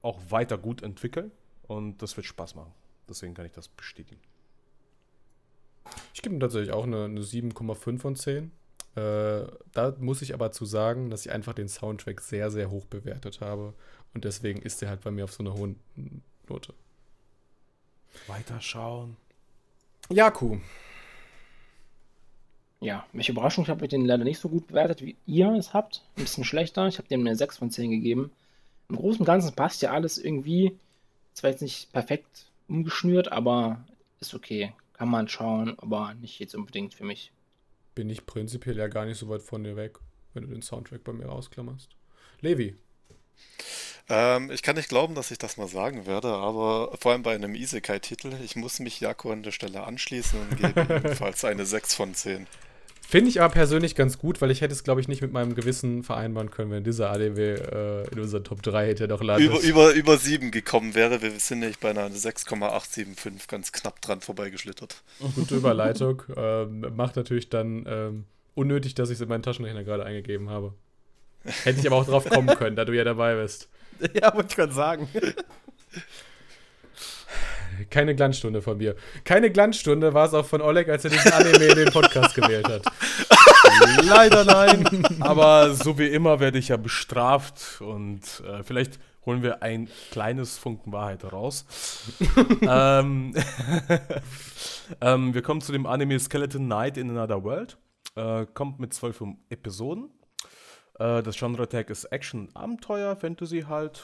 auch weiter gut entwickeln und das wird Spaß machen. Deswegen kann ich das bestätigen. Ich gebe ihm tatsächlich auch eine, eine 7,5 von 10. Äh, da muss ich aber zu sagen, dass ich einfach den Soundtrack sehr, sehr hoch bewertet habe. Und deswegen ist er halt bei mir auf so einer hohen Note. Weiterschauen. Jaku. Ja, welche Überraschung, ich habe den leider nicht so gut bewertet, wie ihr es habt. Ein bisschen schlechter. Ich habe dem eine 6 von 10 gegeben. Im Großen und Ganzen passt ja alles irgendwie. Zwar jetzt nicht perfekt umgeschnürt, aber ist okay. Kann man schauen, aber nicht jetzt unbedingt für mich. Bin ich prinzipiell ja gar nicht so weit von dir weg, wenn du den Soundtrack bei mir rausklammerst. Levi. Ähm, ich kann nicht glauben, dass ich das mal sagen werde, aber vor allem bei einem Isekai-Titel, ich muss mich Jako an der Stelle anschließen und gebe ebenfalls eine 6 von 10. Finde ich aber persönlich ganz gut, weil ich hätte es, glaube ich, nicht mit meinem Gewissen vereinbaren können, wenn dieser ADW äh, in unseren Top 3 hätte noch landet. Über, über, über 7 gekommen wäre, wir sind nämlich bei einer 6,875 ganz knapp dran vorbeigeschlittert. Gute Überleitung. ähm, macht natürlich dann ähm, unnötig, dass ich es in meinen Taschenrechner gerade eingegeben habe. Hätte ich aber auch drauf kommen können, da du ja dabei bist. Ja, wollte ich gerade sagen. Keine Glanzstunde von mir. Keine Glanzstunde war es auch von Oleg, als er diesen Anime in den Podcast gewählt hat. Leider nein. Aber so wie immer werde ich ja bestraft und äh, vielleicht holen wir ein kleines Funken Wahrheit raus. ähm, ähm, wir kommen zu dem Anime Skeleton Knight in Another World. Äh, kommt mit zwölf Episoden. Äh, das Genre-Tag ist Action, Abenteuer, Fantasy halt.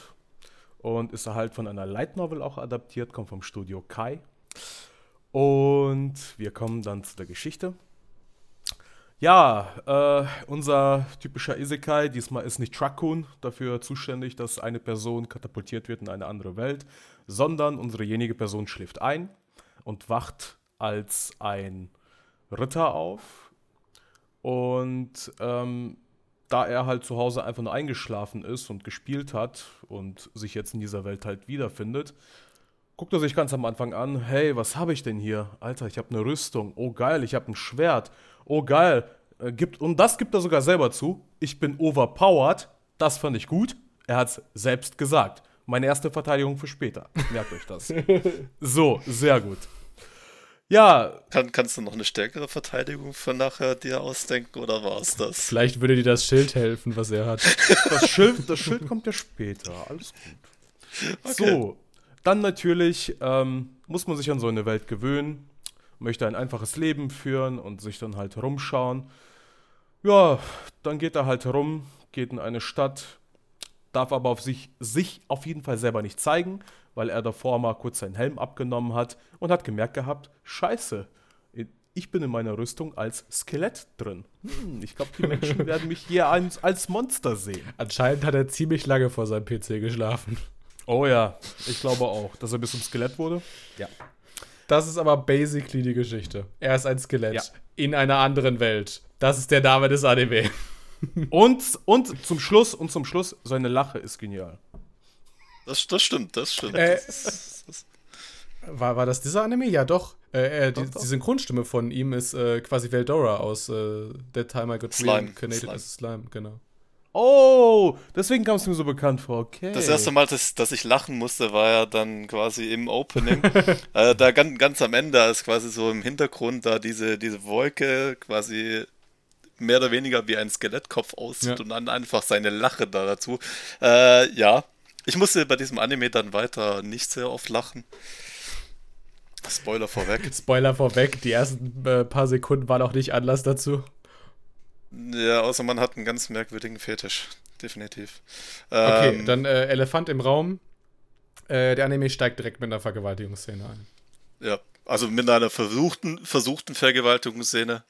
Und ist halt von einer Light Novel auch adaptiert, kommt vom Studio Kai. Und wir kommen dann zu der Geschichte. Ja, äh, unser typischer Isekai, diesmal ist nicht Truckun dafür zuständig, dass eine Person katapultiert wird in eine andere Welt, sondern unserejenige Person schläft ein und wacht als ein Ritter auf. Und ähm, da er halt zu Hause einfach nur eingeschlafen ist und gespielt hat und sich jetzt in dieser Welt halt wiederfindet, guckt er sich ganz am Anfang an, hey, was habe ich denn hier? Alter, ich habe eine Rüstung. Oh geil, ich habe ein Schwert. Oh geil. Äh, gibt, und das gibt er sogar selber zu. Ich bin overpowered. Das fand ich gut. Er hat es selbst gesagt. Meine erste Verteidigung für später. Merkt euch das. So, sehr gut. Ja, Kann, kannst du noch eine stärkere Verteidigung für nachher dir ausdenken oder war es das? Vielleicht würde dir das Schild helfen, was er hat. das Schild, das Schild kommt ja später. Alles gut. So, dann natürlich ähm, muss man sich an so eine Welt gewöhnen, möchte ein einfaches Leben führen und sich dann halt rumschauen. Ja, dann geht er halt rum, geht in eine Stadt, darf aber auf sich, sich auf jeden Fall selber nicht zeigen, weil er davor mal kurz seinen Helm abgenommen hat und hat gemerkt gehabt, scheiße, ich bin in meiner Rüstung als Skelett drin. Hm, ich glaube, die Menschen werden mich hier als, als Monster sehen. Anscheinend hat er ziemlich lange vor seinem PC geschlafen. Oh ja, ich glaube auch, dass er bis zum Skelett wurde. Ja. Das ist aber basically die Geschichte. Er ist ein Skelett Ja. in einer anderen Welt. Das ist der Name des Anime. Und, und zum Schluss, und zum Schluss, seine Lache ist genial. Das, das stimmt, das stimmt. Äh, das ist, das, War, war das dieser Anime? Ja, doch. Äh, äh, die, Doch, die Synchronstimme von ihm ist äh, quasi Veldora aus äh, That Time I Got Slime. Reincarnated Slime. as Slime, genau. Oh, deswegen kam es mir so bekannt vor. Okay. das erste Mal, dass, dass ich lachen musste, war ja dann quasi im Opening. äh, da ganz, ganz am Ende ist quasi so im Hintergrund da diese, diese Wolke quasi mehr oder weniger wie ein Skelettkopf aussieht Ja. und dann einfach seine Lache da dazu. Äh, ja, ich musste bei diesem Anime dann weiter nicht sehr oft lachen. Spoiler vorweg. Spoiler vorweg, die ersten äh, paar Sekunden waren auch nicht Anlass dazu. Ja, außer man hat einen ganz merkwürdigen Fetisch. Definitiv. Okay, Ähm, dann äh, Elefant im Raum. Äh, der Anime steigt direkt mit einer Vergewaltigungsszene ein. Ja, also mit einer versuchten, versuchten Vergewaltigungsszene.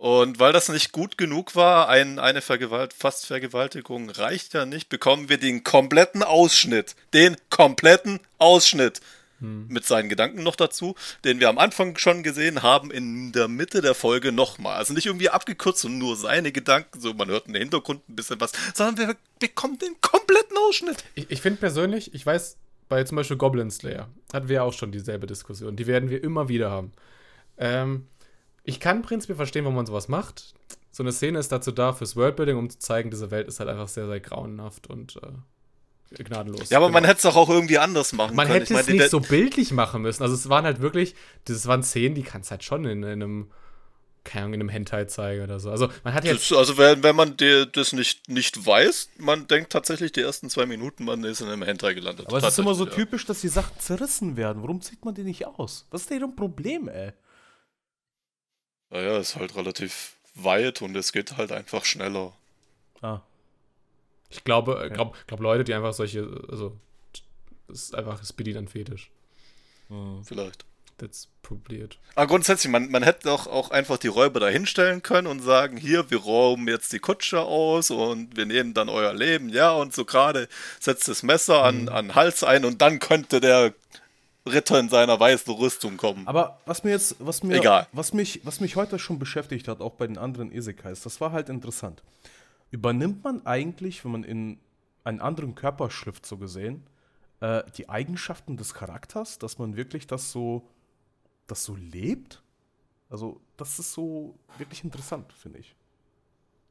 Und weil das nicht gut genug war, ein, eine Vergewalt fast Vergewaltigung reicht ja nicht, bekommen wir den kompletten Ausschnitt. Den kompletten Ausschnitt. Mit seinen Gedanken noch dazu, den wir am Anfang schon gesehen haben, in der Mitte der Folge nochmal. Also nicht irgendwie abgekürzt und nur seine Gedanken, so man hört im Hintergrund ein bisschen was, sondern wir bekommen den kompletten Ausschnitt. Ich, ich finde persönlich, ich weiß, bei zum Beispiel Goblin Slayer hatten wir ja auch schon dieselbe Diskussion. Die werden wir immer wieder haben. Ähm, ich kann prinzipiell verstehen, warum man sowas macht. So eine Szene ist dazu da, fürs Worldbuilding, um zu zeigen, diese Welt ist halt einfach sehr, sehr grauenhaft und äh, gnadenlos. Ja, aber man Genau. hätte es doch auch irgendwie anders machen Man können. hätte Ich es meine, nicht so bildlich machen müssen. Also es waren halt wirklich, das waren Szenen, die kannst halt schon in, in einem, keine Ahnung, in einem Hentai zeigen oder so. Also man hat jetzt Das, also wenn, wenn man dir das nicht, nicht weiß, man denkt tatsächlich die ersten zwei Minuten, man ist in einem Hentai gelandet. Aber es ist immer so Tatsächlich, typisch, dass die Sachen zerrissen werden. Warum zieht man die nicht aus? Was ist denn ein Problem, ey? Ja, ja, ist halt relativ weit und es geht halt einfach schneller. Ah. Ich glaube, äh, glaub, glaub Leute, die einfach solche, also, das ist einfach Speedy dann Fetisch. Vielleicht. That's probiert. Aber grundsätzlich, man, man hätte doch auch einfach die Räuber da hinstellen können und sagen, hier, wir rauben jetzt die Kutsche aus und wir nehmen dann euer Leben, ja, und so gerade setzt das Messer an, an den Hals ein und dann könnte der Ritter in seiner weißen Rüstung kommen. Aber was mir jetzt, was mir, Egal. was mich, was mich heute schon beschäftigt hat, auch bei den anderen Isekais, das war halt interessant. Übernimmt man eigentlich, wenn man in einen anderen Körper schlüpft, so gesehen, äh, die Eigenschaften des Charakters, dass man wirklich das so, das so lebt? Also, das ist so wirklich interessant, finde ich.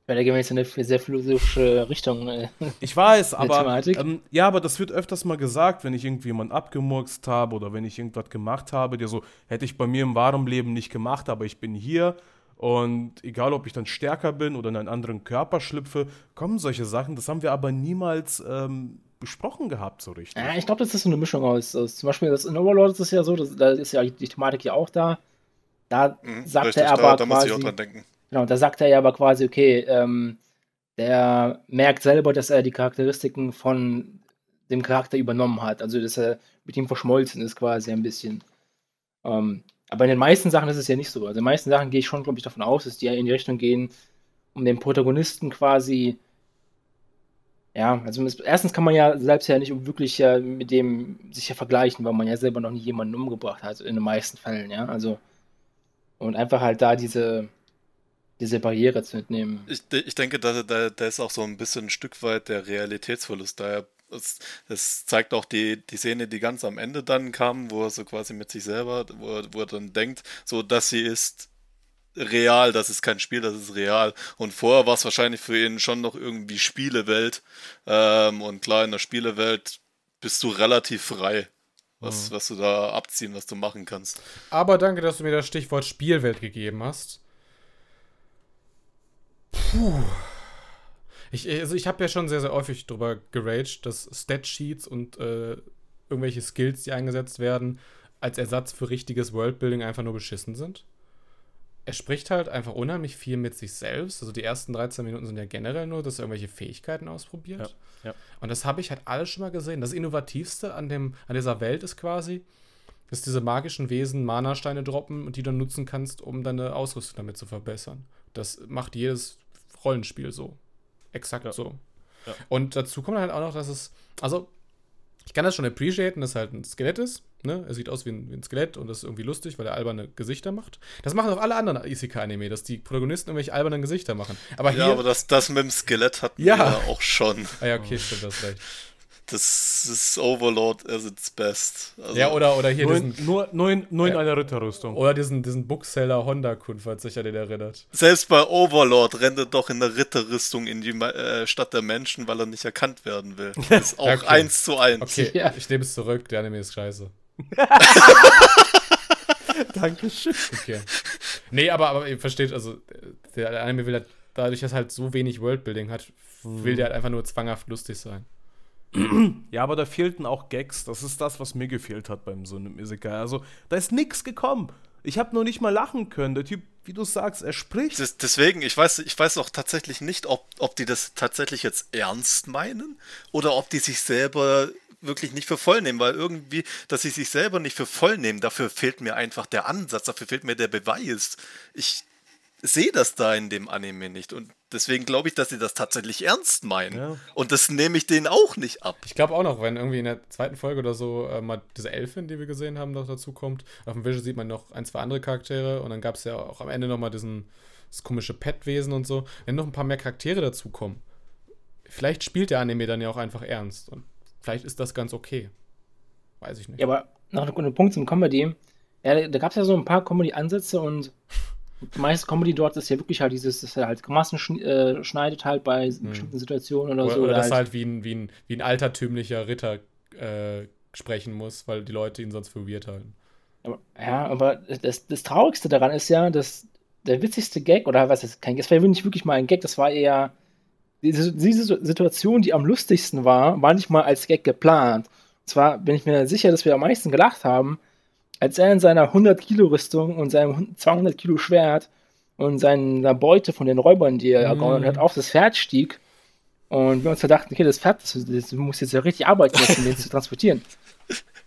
Weil da gehen wir jetzt in eine sehr philosophische Richtung. Äh. Ich weiß, aber ähm, ja, aber das wird öfters mal gesagt, wenn ich irgendwie jemanden abgemurkst habe oder wenn ich irgendwas gemacht habe, der so hätte ich bei mir im wahren Leben nicht gemacht, aber ich bin hier und egal, ob ich dann stärker bin oder in einen anderen Körper schlüpfe, kommen solche Sachen. Das haben wir aber niemals ähm, besprochen gehabt so richtig. Ja, ich glaube, das ist so eine Mischung aus, aus zum Beispiel das in Overlord ist es ja so, das, da ist ja die Thematik ja auch da. Da Mhm, sagt richtig, er aber da, da muss quasi, ich auch dran denken. Genau, da sagt er ja aber quasi, okay, ähm, der merkt selber, dass er die Charakteristiken von dem Charakter übernommen hat, also dass er mit ihm verschmolzen ist quasi ein bisschen. Ähm, aber in den meisten Sachen ist es ja nicht so. Also in den meisten Sachen gehe ich schon, glaube ich, davon aus, dass die ja in die Richtung gehen, um den Protagonisten quasi ja, also erstens kann man ja selbst ja nicht wirklich ja mit dem sich ja vergleichen, weil man ja selber noch nie jemanden umgebracht hat, in den meisten Fällen, ja. Also, und einfach halt da diese, diese Barriere zu entnehmen. Ich, ich denke, da, da, da ist auch so ein bisschen ein Stück weit der Realitätsverlust. Daher, es, es zeigt auch die, die Szene, die ganz am Ende dann kam, wo er so quasi mit sich selber, wo, er- wo er dann denkt, so, das hier ist real, das ist kein Spiel, das ist real. Und vorher war es wahrscheinlich für ihn schon noch irgendwie Spielewelt. Ähm, und klar, in der Spielewelt bist du relativ frei, was, was du da abziehen, was du machen kannst. Aber danke, dass du mir das Stichwort Spielwelt gegeben hast. Puh. Ich, also ich habe ja schon sehr, sehr häufig drüber geraged, dass Stat-Sheets und äh, irgendwelche Skills, die eingesetzt werden, als Ersatz für richtiges Worldbuilding einfach nur beschissen sind. Er spricht halt einfach unheimlich viel mit sich selbst. Also die ersten 13 Minuten sind ja generell nur, dass er irgendwelche Fähigkeiten ausprobiert. Ja, ja. Und das habe ich halt alles schon mal gesehen. Das Innovativste an, dem, an dieser Welt ist quasi, dass diese magischen Wesen Mana-Steine droppen und die du nutzen kannst, um deine Ausrüstung damit zu verbessern. Das macht jedes Rollenspiel so. Exakt Ja. so. Ja. Und dazu kommt halt auch noch, dass es, also, ich kann das schon appreciaten, dass halt ein Skelett ist. Ne? Er sieht aus wie ein, wie ein Skelett und das ist irgendwie lustig, weil er alberne Gesichter macht. Das machen auch alle anderen Isekai-Anime, dass die Protagonisten irgendwelche albernen Gesichter machen. Aber hier. Ja, aber das, das mit dem Skelett hat Ja. ja auch schon. ah ja, okay, stimmt, das recht. Das ist Overlord as its best. Also, Ja, oder, oder hier Nur diesen. in, nur, nur in, nur in Ja. einer Ritterrüstung. Oder diesen, diesen Bookseller Honda-Kun, falls sich an den erinnert. Selbst bei Overlord rennt er doch in der Ritterrüstung in die äh, Stadt der Menschen, weil er nicht erkannt werden will. Das ist auch Okay. eins zu eins. Okay, Ja. ich nehme es zurück, der Anime ist scheiße. Dankeschön. Okay. Nee, aber, aber ihr versteht, also der der Anime will halt, dadurch, dass er halt so wenig Worldbuilding hat, will der halt einfach nur zwanghaft lustig sein. Ja, aber da fehlten auch Gags. Das ist das, was mir gefehlt hat beim so einem Isekai. Also, da ist nix gekommen. Ich habe nur nicht mal lachen können. Der Typ, wie du sagst, er spricht. Des, deswegen, ich weiß, ich weiß auch tatsächlich nicht, ob, ob die das tatsächlich jetzt ernst meinen oder ob die sich selber wirklich nicht für voll nehmen, weil irgendwie, dass sie sich selber nicht für voll nehmen, dafür fehlt mir einfach der Ansatz, dafür fehlt mir der Beweis. Ich sehe das da in dem Anime nicht und deswegen glaube ich, dass sie das tatsächlich ernst meinen. Ja. Und das nehme ich denen auch nicht ab. Ich glaube auch noch, wenn irgendwie in der zweiten Folge oder so äh, mal diese Elfin, die wir gesehen haben, noch dazu kommt. Auf dem Visual sieht man noch ein, zwei andere Charaktere und dann gab es ja auch am Ende nochmal diesen das komische Pet-Wesen und so. Wenn noch ein paar mehr Charaktere dazukommen, vielleicht spielt der Anime dann ja auch einfach ernst und vielleicht ist das ganz okay. Weiß ich nicht. Ja, aber noch ein guter Punkt zum Comedy. Ja, da gab es ja so ein paar Comedy-Ansätze und meiste Comedy dort ist ja wirklich halt dieses, dass er halt Massen schn äh, schneidet halt bei bestimmten Situationen oder, Oder, so. oder dass halt- er halt wie ein, wie ein, wie ein altertümlicher Ritter äh, sprechen muss, weil die Leute ihn sonst für weird halten. Aber, ja, aber das, das Traurigste daran ist ja, dass der witzigste Gag, oder was ist kein Gag, das war ja nicht wirklich mal ein Gag, das war eher diese, diese Situation, die am lustigsten war, war nicht mal als Gag geplant. Und zwar bin ich mir sicher, dass wir am meisten gelacht haben, als er in seiner 100-Kilo-Rüstung und seinem 200-Kilo-Schwert und seiner Beute von den Räubern, die er Mhm. ergaunert hat, auf das Pferd stieg. Und wir uns da dachten, okay, das Pferd, das, das muss jetzt ja richtig arbeiten, um den zu transportieren.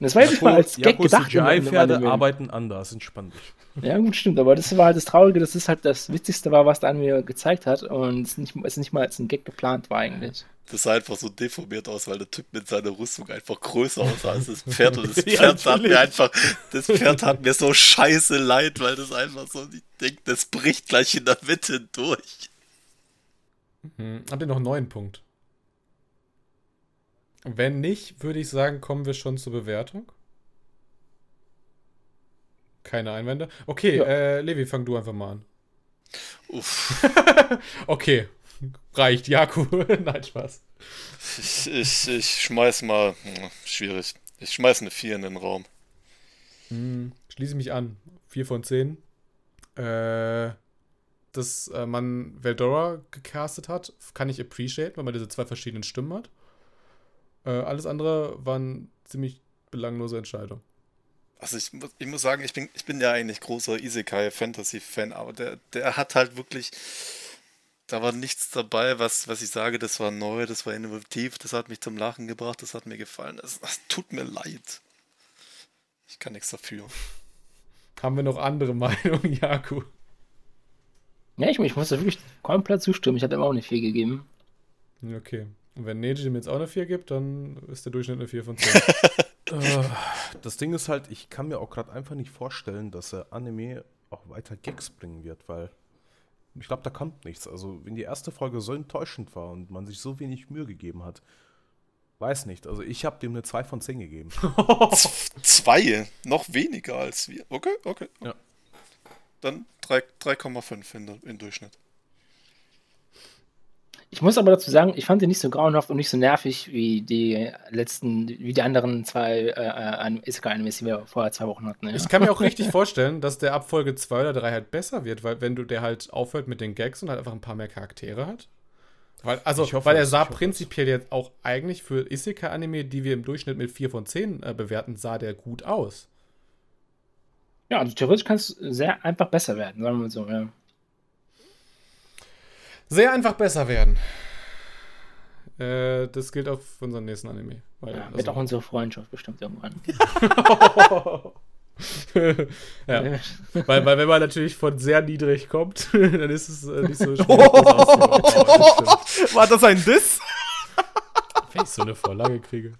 Und das war ja nicht mal als Gag Jakos gedacht. CGI-Pferde arbeiten anders. Entspann dich. Ja, gut, stimmt, aber das war halt das Traurige, dass das halt das Witzigste war, was der Anime gezeigt hat und es nicht, es nicht mal als ein Gag geplant war eigentlich. Das sah einfach so deformiert aus, weil der Typ mit seiner Rüstung einfach größer aussah als das Pferd. Und das Ja, Pferd hat mir einfach, das Pferd hat mir so scheiße leid, weil das einfach so, ich denke, das bricht gleich in der Mitte durch. Hm. Habt ihr noch einen neuen Punkt? Wenn nicht, würde ich sagen, kommen wir schon zur Bewertung. Keine Einwände. Okay, Ja. äh, Levi, fang du einfach mal an. Uff. Okay, reicht. Jaku. Nein, Spaß. Ich, ich, ich schmeiß mal, hm, schwierig. Ich schmeiß eine 4 in den Raum. Hm, schließe mich an. 4 von 10. Äh, dass äh, man Veldora gecastet hat, kann ich appreciate, weil man diese zwei verschiedenen Stimmen hat. Äh, alles andere waren ziemlich belanglose Entscheidungen. Also ich, muss- ich muss sagen, ich bin, ich bin ja eigentlich großer Isekai-Fantasy-Fan, aber der, der hat halt wirklich, da war nichts dabei, was, was ich sage, das war neu, das war innovativ, das hat mich zum Lachen gebracht, das hat mir gefallen. Das, das tut mir leid. Ich kann nichts dafür. Haben wir noch andere Meinungen, Jaku? Ja, ich, ich muss da wirklich komplett zustimmen. Ich hatte ihm auch eine 4 gegeben. Okay. Und wenn Neji ihm jetzt auch eine 4 gibt, dann ist der Durchschnitt eine 4 von 10. Äh, das Ding ist halt, ich kann mir auch gerade einfach nicht vorstellen, dass der Anime auch weiter Gags bringen wird, weil ich glaube, da kommt nichts. Also, wenn die erste Folge so enttäuschend war und man sich so wenig Mühe gegeben hat, weiß nicht. Also, ich habe dem eine 2 von 10 gegeben. Zwei, noch weniger als wir. Okay, okay. Ja. Dann drei- 3,5 in, der- in Durchschnitt. Ich muss aber dazu sagen, ich fand den nicht so grauenhaft und nicht so nervig wie die letzten, wie die anderen zwei äh, Isekai-Animes, die wir vorher zwei Wochen hatten. Ja. Ich kann mir auch richtig vorstellen, dass der ab Folge 2 oder 3 halt besser wird, weil wenn du der halt aufhört mit den Gags und halt einfach ein paar mehr Charaktere hat. Weil, also, Ich hoffe weil er sah prinzipiell jetzt auch eigentlich für Isekai-Anime, die wir im Durchschnitt mit 4 von 10 äh, bewerten, sah der gut aus. Ja, also theoretisch kann es sehr einfach besser werden, sagen wir mal so, ja. Sehr einfach besser werden. Äh, das gilt auch für unseren nächsten Anime. Weil, ja also- wird auch unsere Freundschaft bestimmt irgendwann. ja. weil, weil wenn man natürlich von sehr niedrig kommt, dann ist es äh, nicht so schwierig, das War das ein Diss? Wenn ich so eine Vorlage kriege.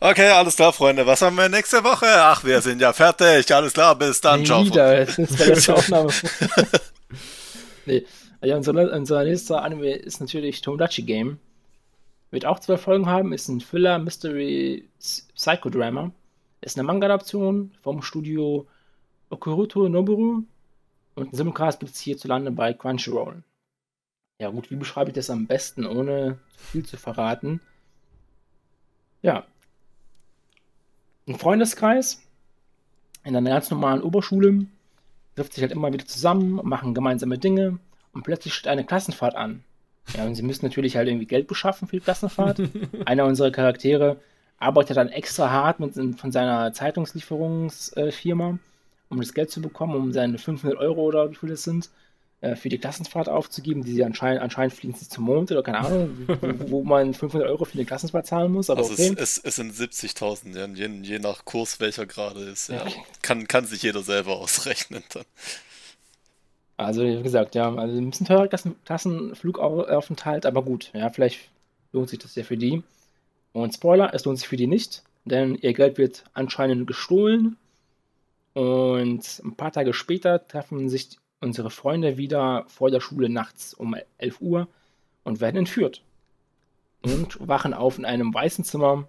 Okay, alles klar, Freunde. Was haben wir nächste Woche? Ach, wir sind ja fertig. Alles klar, bis dann. Nee, Ciao. wieder, das ist bei der Aufnahme. nee, ja, unser, unser nächster Anime ist natürlich Tomodachi Game. Wird auch zwei Folgen haben, ist ein Thriller, Mystery, Psychodrama. Ist eine Manga-Adaption vom Studio Okuruto Noboru. Und einen Simulcast gibt es hierzulande bei Crunchyroll. Ja gut, wie beschreibe ich das am besten, ohne viel zu verraten? Ja. Ein Freundeskreis in einer ganz normalen Oberschule trifft sich halt immer wieder zusammen, machen gemeinsame Dinge und plötzlich steht eine Klassenfahrt an. Ja, und sie müssen natürlich halt irgendwie Geld beschaffen für die Klassenfahrt. Einer unserer Charaktere arbeitet dann extra hart mit, von seiner Zeitungslieferungsfirma, um das Geld zu bekommen, um seine 500 Euro oder wie viel das sind, äh, für die Klassenfahrt aufzugeben, die sie anscheinend, anscheinend fliegen sie zum Mond oder keine Ahnung, wo, wo man 500 Euro für eine Klassenfahrt zahlen muss, aber Also okay. es, es, es sind 70.000, ja, je, je nach Kurs, welcher gerade ist. Ja. Okay. Kann, kann sich jeder selber ausrechnen dann. Also, wie gesagt, ja, also ein bisschen teurer Klassen Klassenflugaufenthalt, aber gut, ja, vielleicht lohnt sich das ja für die. Und Spoiler, es lohnt sich für die nicht, denn ihr Geld wird anscheinend gestohlen. Und ein paar Tage später treffen sich unsere Freunde wieder vor der Schule nachts um 11 Uhr und werden entführt. Und wachen auf in einem weißen Zimmer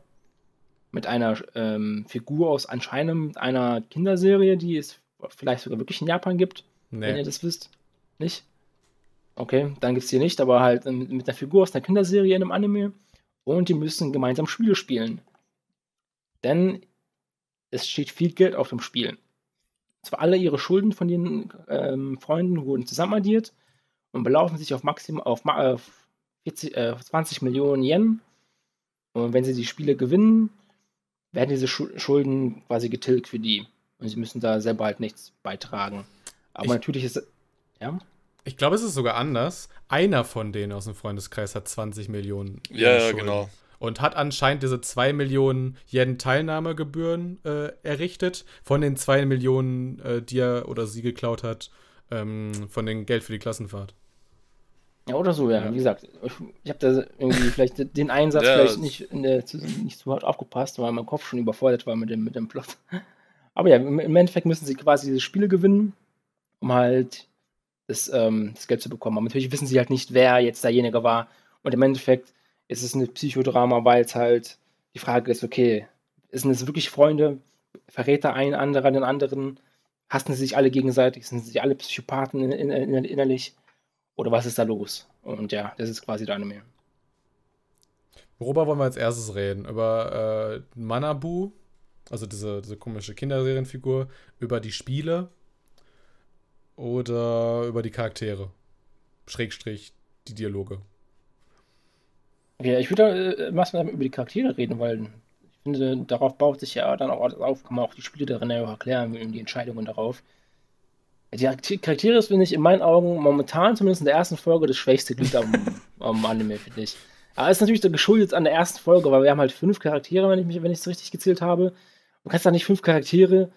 mit einer ähm, Figur aus anscheinend einer Kinderserie, die es vielleicht sogar wirklich in Japan gibt wenn ihr Nee. das wisst. Nicht? Okay, dann gibt es hier nicht, aber halt ähm, mit einer Figur aus einer Kinderserie in einem Anime. Und die müssen gemeinsam Spiele spielen. Denn es steht viel Geld auf dem Spiel. Zwar alle ihre Schulden von den ähm, Freunden wurden zusammenaddiert und belaufen sich auf maximal auf, auf 40, äh, 20 Millionen Yen. Und wenn sie die Spiele gewinnen, werden diese Schu- Schulden quasi getilgt für die. Und sie müssen da selber halt nichts beitragen. Aber Ich- natürlich ist. Ja? Ich glaube, es ist sogar anders. Einer von denen aus dem Freundeskreis hat 20 Millionen. Ja, ja, genau. Und hat anscheinend diese 2 Millionen Yen Teilnahmegebühren äh, errichtet. Von den 2 Millionen, äh, die er oder sie geklaut hat, ähm, von dem Geld für die Klassenfahrt. Ja, oder so, ja. Ja. Wie gesagt, ich, ich habe da irgendwie vielleicht den Einsatz Ja, vielleicht nicht, in der, zu, nicht so hart aufgepasst, weil mein Kopf schon überfordert war mit dem, mit dem Plot. Aber ja, im, im Endeffekt müssen sie quasi diese Spiele gewinnen, um halt das, ähm, das Geld zu bekommen. Aber natürlich wissen sie halt nicht, wer jetzt derjenige war. Und im Endeffekt ist es ein Psychodrama, weil es halt die Frage ist, okay, sind es wirklich Freunde? Verrät da ein anderer den anderen? Hassen sie sich alle gegenseitig? Sind sie alle Psychopathen in, in, in, innerlich? Oder was ist da los? Und ja, das ist quasi der Anime. Worüber wollen wir als erstes reden? Über äh, Manabu, also diese, diese komische Kinderserienfigur, über die Spiele oder über die Charaktere? Schrägstrich die Dialoge. Okay, ich würde äh, was über die Charaktere reden, weil ich finde, darauf baut sich ja dann auch alles auf, kann man auch die Spiele darin ja auch erklären die Entscheidungen darauf. Die Charakter- Charaktere ist, finde ich, in meinen Augen momentan, zumindest in der ersten Folge, das schwächste Glied am, am Anime, finde ich. Aber es ist natürlich so geschuldet an der ersten Folge, weil wir haben halt fünf Charaktere, wenn ich mich, wenn ich es richtig gezählt habe. Du kannst da nicht fünf Charaktere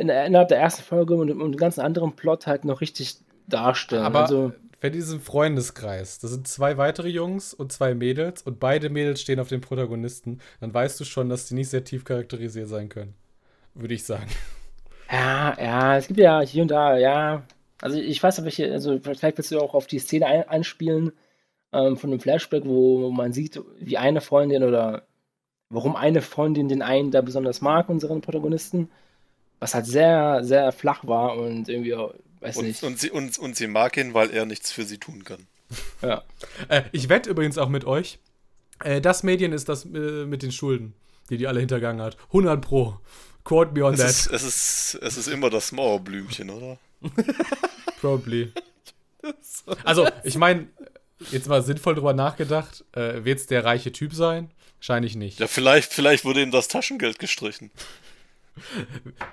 in, innerhalb der ersten Folge und, und den ganzen anderen Plot halt noch richtig darstellen. Aber also, für diesen Freundeskreis, das sind zwei weitere Jungs und zwei Mädels und beide Mädels stehen auf den Protagonisten, dann weißt du schon, dass die nicht sehr tief charakterisiert sein können. Würde ich sagen. Ja, ja, es gibt ja hier und da, ja. Also ich weiß nicht, welche, also vielleicht willst du auch auf die Szene ein, anspielen ähm, von dem Flashback, wo man sieht, wie eine Freundin oder warum eine Freundin den einen da besonders mag, unseren Protagonisten. Was halt sehr, sehr flach war und irgendwie, auch, weiß Und, nicht. und, sie, und, und sie mag ihn, weil er nichts für sie tun kann. Ja. Äh, ich wette übrigens auch mit euch, äh, das Medien ist das äh, mit den Schulden, die die alle hintergangen hat. 100 pro. Quote me on Es that. ist, es, ist, es ist immer das Mauerblümchen, oder? Probably. Also, ich meine, jetzt mal sinnvoll drüber nachgedacht, äh, wird es der reiche Typ sein? Wahrscheinlich nicht. Ja, vielleicht, vielleicht wurde ihm das Taschengeld gestrichen.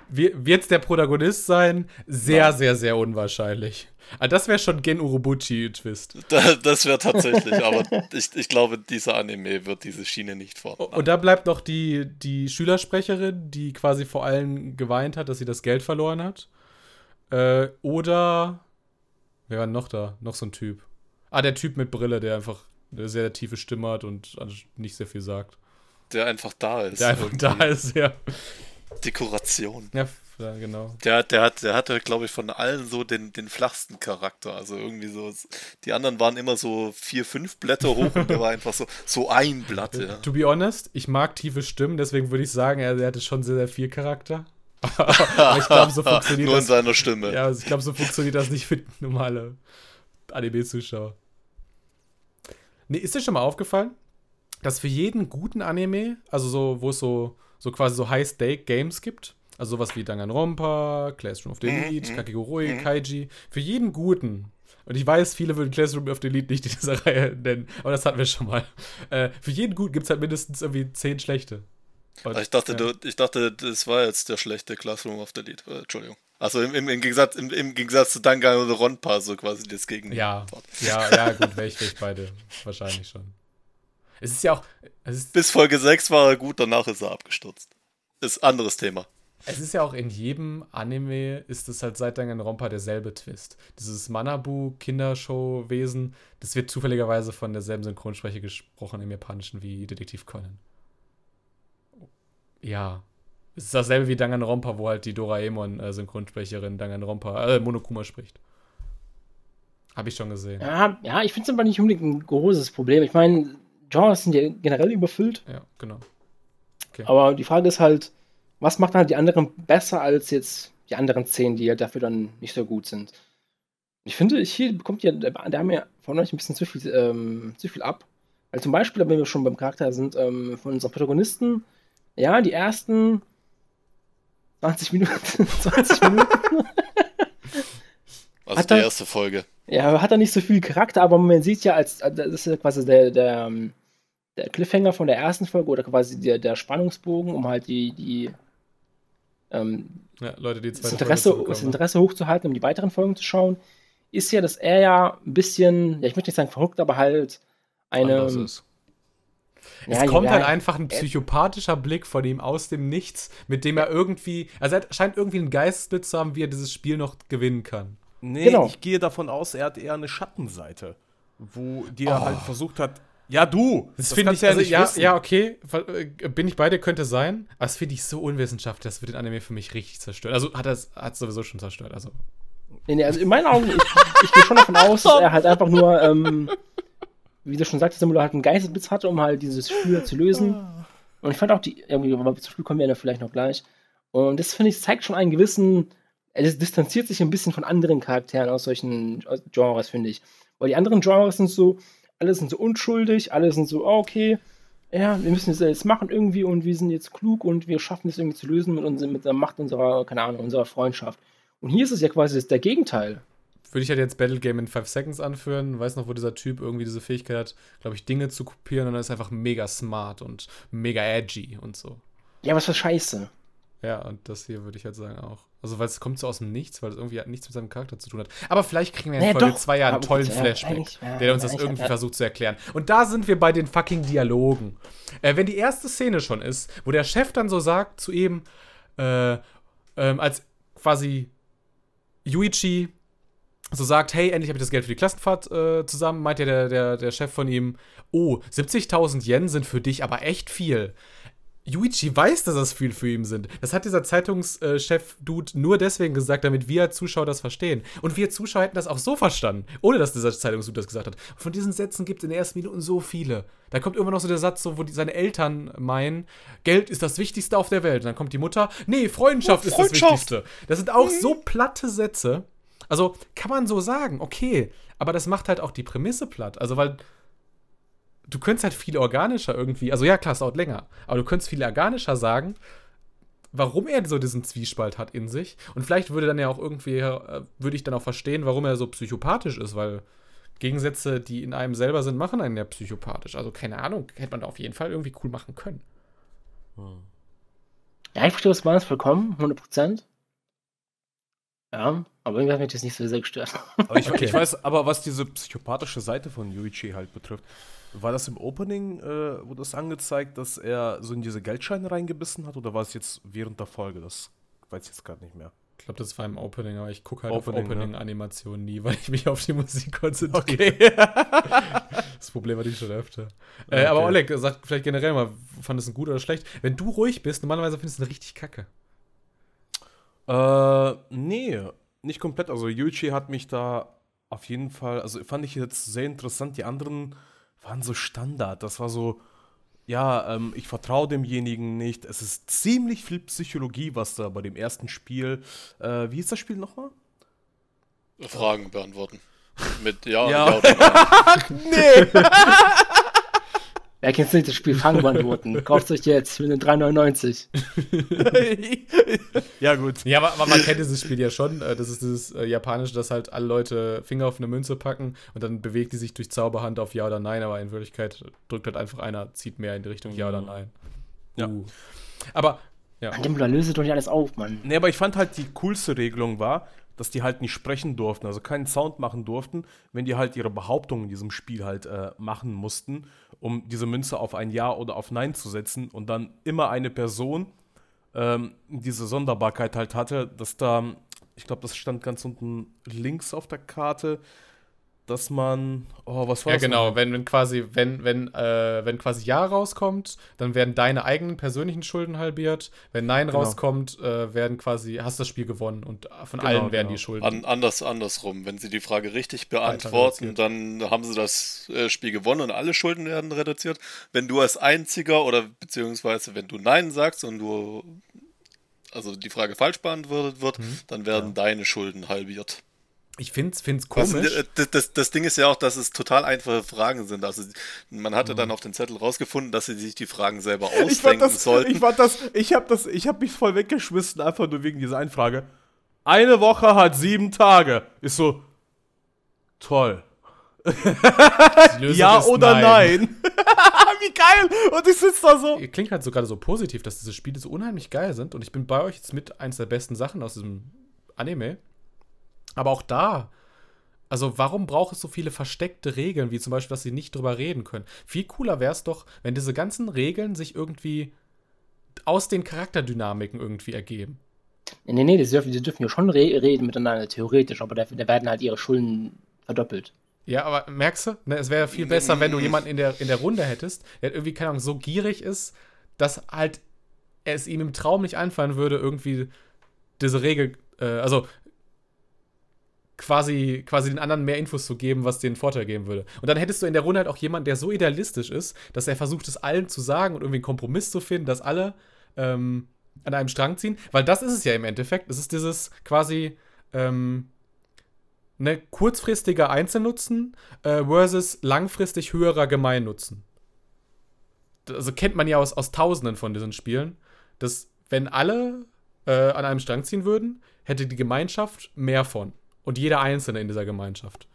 Wird es der Protagonist sein? Sehr, sehr, sehr unwahrscheinlich. Ah, das wäre schon Gen Urobuchi-Twist. Da, das wäre tatsächlich, aber ich, ich glaube, dieser Anime wird diese Schiene nicht fahren. Und da bleibt noch die, die Schülersprecherin, die quasi vor allem geweint hat, dass sie das Geld verloren hat. Äh, oder. Wer war noch da? Noch so ein Typ. Ah, der Typ mit Brille, der einfach eine sehr tiefe Stimme hat und nicht sehr viel sagt. Der einfach da ist. Der einfach irgendwie. da ist, ja. Dekoration. Ja, ja genau. Der, der, hat, der hatte, glaube ich, von allen so den, den flachsten Charakter. Also irgendwie so. Die anderen waren immer so vier, fünf Blätter hoch und der war einfach so, so ein Blatt. Ja. To be honest, ich mag tiefe Stimmen, deswegen würde ich sagen, er, er hatte schon sehr, sehr viel Charakter. Aber ich glaube, so funktioniert Nur in das. seiner Stimme. Ja, also ich glaube, so funktioniert das nicht für normale Anime-Zuschauer. Nee, ist dir schon mal aufgefallen, dass für jeden guten Anime, also so, wo es so, so quasi so High-Stake-Games gibt, also sowas wie Danganronpa, Classroom of the Mhm, Elite, mhm, Kakegurui, mhm. Kaiji, für jeden guten, und ich weiß, viele würden Classroom of the Elite nicht in dieser Reihe nennen, aber das hatten wir schon mal. Äh, für jeden guten gibt es halt mindestens irgendwie zehn schlechte. Und, Ich dachte, ja. du, ich dachte, das war jetzt der schlechte Classroom of the Lead. Äh, Entschuldigung. Also im, im, im, Gegensatz, im, im Gegensatz zu Danganronpa so quasi das Gegenteil. Ja, ja, ja, gut, wäre ich, wär ich beide. Wahrscheinlich schon. Es ist ja auch, es ist, Bis Folge 6 war er gut, danach ist er abgestürzt. Ist anderes Thema. es ist ja auch in jedem Anime ist es halt seit Danganronpa derselbe Twist. Dieses Manabu-Kindershow-Wesen, das wird zufälligerweise von derselben Synchronsprecher gesprochen im Japanischen wie Detektiv Conan. Ja. Es ist dasselbe wie Danganronpa, wo halt die Doraemon-Synchronsprecherin Danganronpa, äh, Monokuma spricht. Habe ich schon gesehen. Ja, ja ich finde es aber nicht unbedingt ein großes Problem. Ich meine, Genres sind ja generell überfüllt, Ja, genau. aber die Frage ist halt, was macht halt die anderen besser als jetzt die anderen zehn, die halt dafür dann nicht so gut sind? Ich finde, hier bekommt ja, der der haben ja von euch ein bisschen zu viel, ähm, zu viel ab. Weil zum Beispiel, wenn wir schon beim Charakter sind, ähm, von unseren Protagonisten, ja, die ersten 20 Minuten, 20 Minuten Also Hat die er- erste Folge. Ja, hat er nicht so viel Charakter, aber man sieht ja, als das ist ja quasi der, der, ähm, der Cliffhanger von der ersten Folge oder quasi der, der Spannungsbogen, um halt die, die ähm, Ja, Leute, die das, Interesse, das. Interesse hochzuhalten, um die weiteren Folgen zu schauen, ist ja, dass er ja ein bisschen, ja, ich möchte nicht sagen verrückt, aber halt eine. ja, es kommt ja, halt einfach ein psychopathischer Blick von ihm aus dem Nichts, mit dem er irgendwie, also er scheint irgendwie einen Geistesblitz zu haben, wie er dieses Spiel noch gewinnen kann. Nee, Genau. ich gehe davon aus, er hat eher eine Schattenseite, wo die er Oh. halt versucht hat. Ja, du! Das, finde ich, du also, ja, ja, okay, äh, bin ich bei dir, könnte sein, aber das finde ich so unwissenschaftlich, das wird den Anime für mich richtig zerstört. Also hat er es hat sowieso schon zerstört, also. Nee, nee, also in meinen Augen, ich, ich gehe schon davon aus, dass er halt einfach nur, ähm, wie du schon sagtest, Simula halt einen Geistesblitz hatte, um halt dieses Spiel zu lösen. Und ich fand auch die, irgendwie, aber zum Spiel kommen wir ja vielleicht noch gleich. Und das finde ich, zeigt schon einen gewissen, es distanziert sich ein bisschen von anderen Charakteren aus solchen Genres, finde ich. Weil die anderen Genres sind so, alle sind so unschuldig, alle sind so, ah, okay, ja, wir müssen das jetzt machen irgendwie und wir sind jetzt klug und wir schaffen es irgendwie zu lösen mit, uns, mit der Macht unserer, keine Ahnung, unserer Freundschaft. Und hier ist es ja quasi das, der Gegenteil. Würde ich halt jetzt Battle Game in 5 Seconds anführen. Weiß noch, wo dieser Typ irgendwie diese Fähigkeit hat, glaube ich, Dinge zu kopieren und dann ist er einfach mega smart und mega edgy und so. Ja, was für Scheiße. Ja, und das hier würde ich halt sagen auch. Also, weil es kommt so aus dem Nichts, weil es irgendwie halt nichts mit seinem Charakter zu tun hat. Aber vielleicht kriegen wir in Nee, Folge doch. 2 ja einen tollen Flashback, ja, der uns das irgendwie versucht zu erklären. Und da sind wir bei den fucking Dialogen. Äh, wenn die erste Szene schon ist, wo der Chef dann so sagt zu ihm, äh, ähm, als quasi Yuichi so sagt, hey, endlich habe ich das Geld für die Klassenfahrt äh, zusammen, meint ja der, der, der Chef von ihm, oh, 70.000 Yen sind für dich aber echt viel. Yuichi weiß, dass das viel für ihn sind. Das hat dieser Zeitungschef-Dude nur deswegen gesagt, damit wir als Zuschauer das verstehen. Und wir Zuschauer hätten das auch so verstanden, ohne dass dieser Zeitungsdude das gesagt hat. Und von diesen Sätzen gibt es in den ersten Minuten so viele. Da kommt immer noch so der Satz, so, wo die, seine Eltern meinen, Geld ist das Wichtigste auf der Welt. Und dann kommt die Mutter, nee, Freundschaft, ist das Freundschaft. Wichtigste. Das sind auch so platte Sätze. Also kann man so sagen, okay, aber das macht halt auch die Prämisse platt. Also, weil du könntest halt viel organischer irgendwie, also ja, klar, es dauert länger, aber du könntest viel organischer sagen, warum er so diesen Zwiespalt hat in sich. Und vielleicht würde dann ja auch irgendwie, äh, würde ich dann auch verstehen, warum er so psychopathisch ist, weil Gegensätze, die in einem selber sind, machen einen ja psychopathisch. Also keine Ahnung, hätte man da auf jeden Fall irgendwie cool machen können. Ja, ich verstehe das Manns vollkommen, 100%. Ja, aber irgendwie hat mich das nicht so sehr gestört. Aber ich, Okay. ich weiß, aber was diese psychopathische Seite von Yuichi halt betrifft, war das im Opening, äh, wurde das angezeigt, dass er so in diese Geldscheine reingebissen hat oder war es jetzt während der Folge? Das weiß ich jetzt gerade nicht mehr. Ich glaube, das war im Opening, aber ich gucke halt Opening, auf ne? Opening-Animationen nie, weil ich mich auf die Musik konzentriere. Das Problem hatte ich schon öfter. Äh, aber Okay. Oleg, sag vielleicht generell mal, fandest du ihn gut oder schlecht? Wenn du ruhig bist, normalerweise findest du ihn richtig kacke. Äh, nee, nicht komplett. Also Yuichi hat mich da auf jeden Fall, also fand ich jetzt sehr interessant. Die anderen waren so Standard. Das war so, ja, ähm, ich vertraue demjenigen nicht. Es ist ziemlich viel Psychologie, was da bei dem ersten Spiel, äh, wie hieß das Spiel nochmal? Fragen beantworten. Mit ja, Ja. ja. oder nein. Nee! Wer kennt nicht das Spiel Fangen beantworten? Kauft euch jetzt für eine 3,99. ja, gut. Ja, aber, aber man kennt dieses Spiel ja schon. Äh, Das ist dieses äh, japanische, dass halt alle Leute Finger auf eine Münze packen und dann bewegt die sich durch Zauberhand auf Ja oder Nein, aber in Wirklichkeit drückt halt einfach einer, zieht mehr in die Richtung Ja oder Nein. Ja. Uh. Aber, ja. An dem löse doch nicht alles auf, Mann. Nee, aber ich fand halt die coolste Regelung war, dass die halt nicht sprechen durften, also keinen Sound machen durften, wenn die halt ihre Behauptungen in diesem Spiel halt äh, machen mussten, um diese Münze auf ein Ja oder auf Nein zu setzen und dann immer eine Person ähm, diese Sonderbarkeit halt hatte, dass da, ich glaube, das stand ganz unten links auf der Karte, dass man, oh, was war Ja, das? genau, wenn, wenn quasi, wenn, wenn, äh, wenn quasi Ja rauskommt, dann werden deine eigenen persönlichen Schulden halbiert. Wenn Nein Genau. rauskommt, äh, werden quasi, hast das Spiel gewonnen und von Genau, allen werden genau. die Schulden. An, anders, andersrum. Wenn sie die Frage richtig beantworten, dann haben sie das äh, Spiel gewonnen und alle Schulden werden reduziert. Wenn du als einziger oder beziehungsweise wenn du Nein sagst und du also die Frage falsch beantwortet wird, Mhm. dann werden deine Schulden halbiert. Ich finde es komisch. äh, das, das, das Ding ist ja auch, dass es total einfache Fragen sind. Also man hatte dann auf den Zettel rausgefunden, dass sie sich die Fragen selber Ich fand ausdenken das, sollten. ich fand das, ich hab das, ich hab mich voll weggeschmissen, einfach nur wegen dieser Einfrage. Eine Woche hat sieben Tage. Ist so, toll. Ja ist oder nein? Wie geil! Und ich sitze da so. Ihr klingt halt so gerade so positiv, dass diese Spiele so unheimlich geil sind. Und ich bin bei euch jetzt mit eins der besten Sachen aus diesem Anime. Aber auch da, also warum braucht es so viele versteckte Regeln, wie zum Beispiel, dass sie nicht drüber reden können? Viel cooler wäre es doch, wenn diese ganzen Regeln sich irgendwie aus den Charakterdynamiken irgendwie ergeben. Nee, nee, nee, die dürfen, die dürfen ja schon re reden miteinander, theoretisch, aber da, da werden halt ihre Schulden verdoppelt. Ja, aber merkst du, ne, es wäre viel besser, wenn du jemanden in der, in der Runde hättest, der irgendwie, keine Ahnung, so gierig ist, dass halt es ihm im Traum nicht einfallen würde, irgendwie diese Regel, äh, also quasi, quasi den anderen mehr Infos zu geben, was den Vorteil geben würde. Und dann hättest du in der Runde halt auch jemanden, der so idealistisch ist, dass er versucht, es allen zu sagen und irgendwie einen Kompromiss zu finden, dass alle ähm, an einem Strang ziehen. Weil das ist es ja im Endeffekt. Es ist dieses quasi ähm, ne, kurzfristiger Einzelnutzen äh, versus langfristig höherer Gemeinnutzen. Also kennt man ja aus, aus Tausenden von diesen Spielen, dass wenn alle äh, an einem Strang ziehen würden, hätte die Gemeinschaft mehr von. Und jeder Einzelne in dieser Gemeinschaft.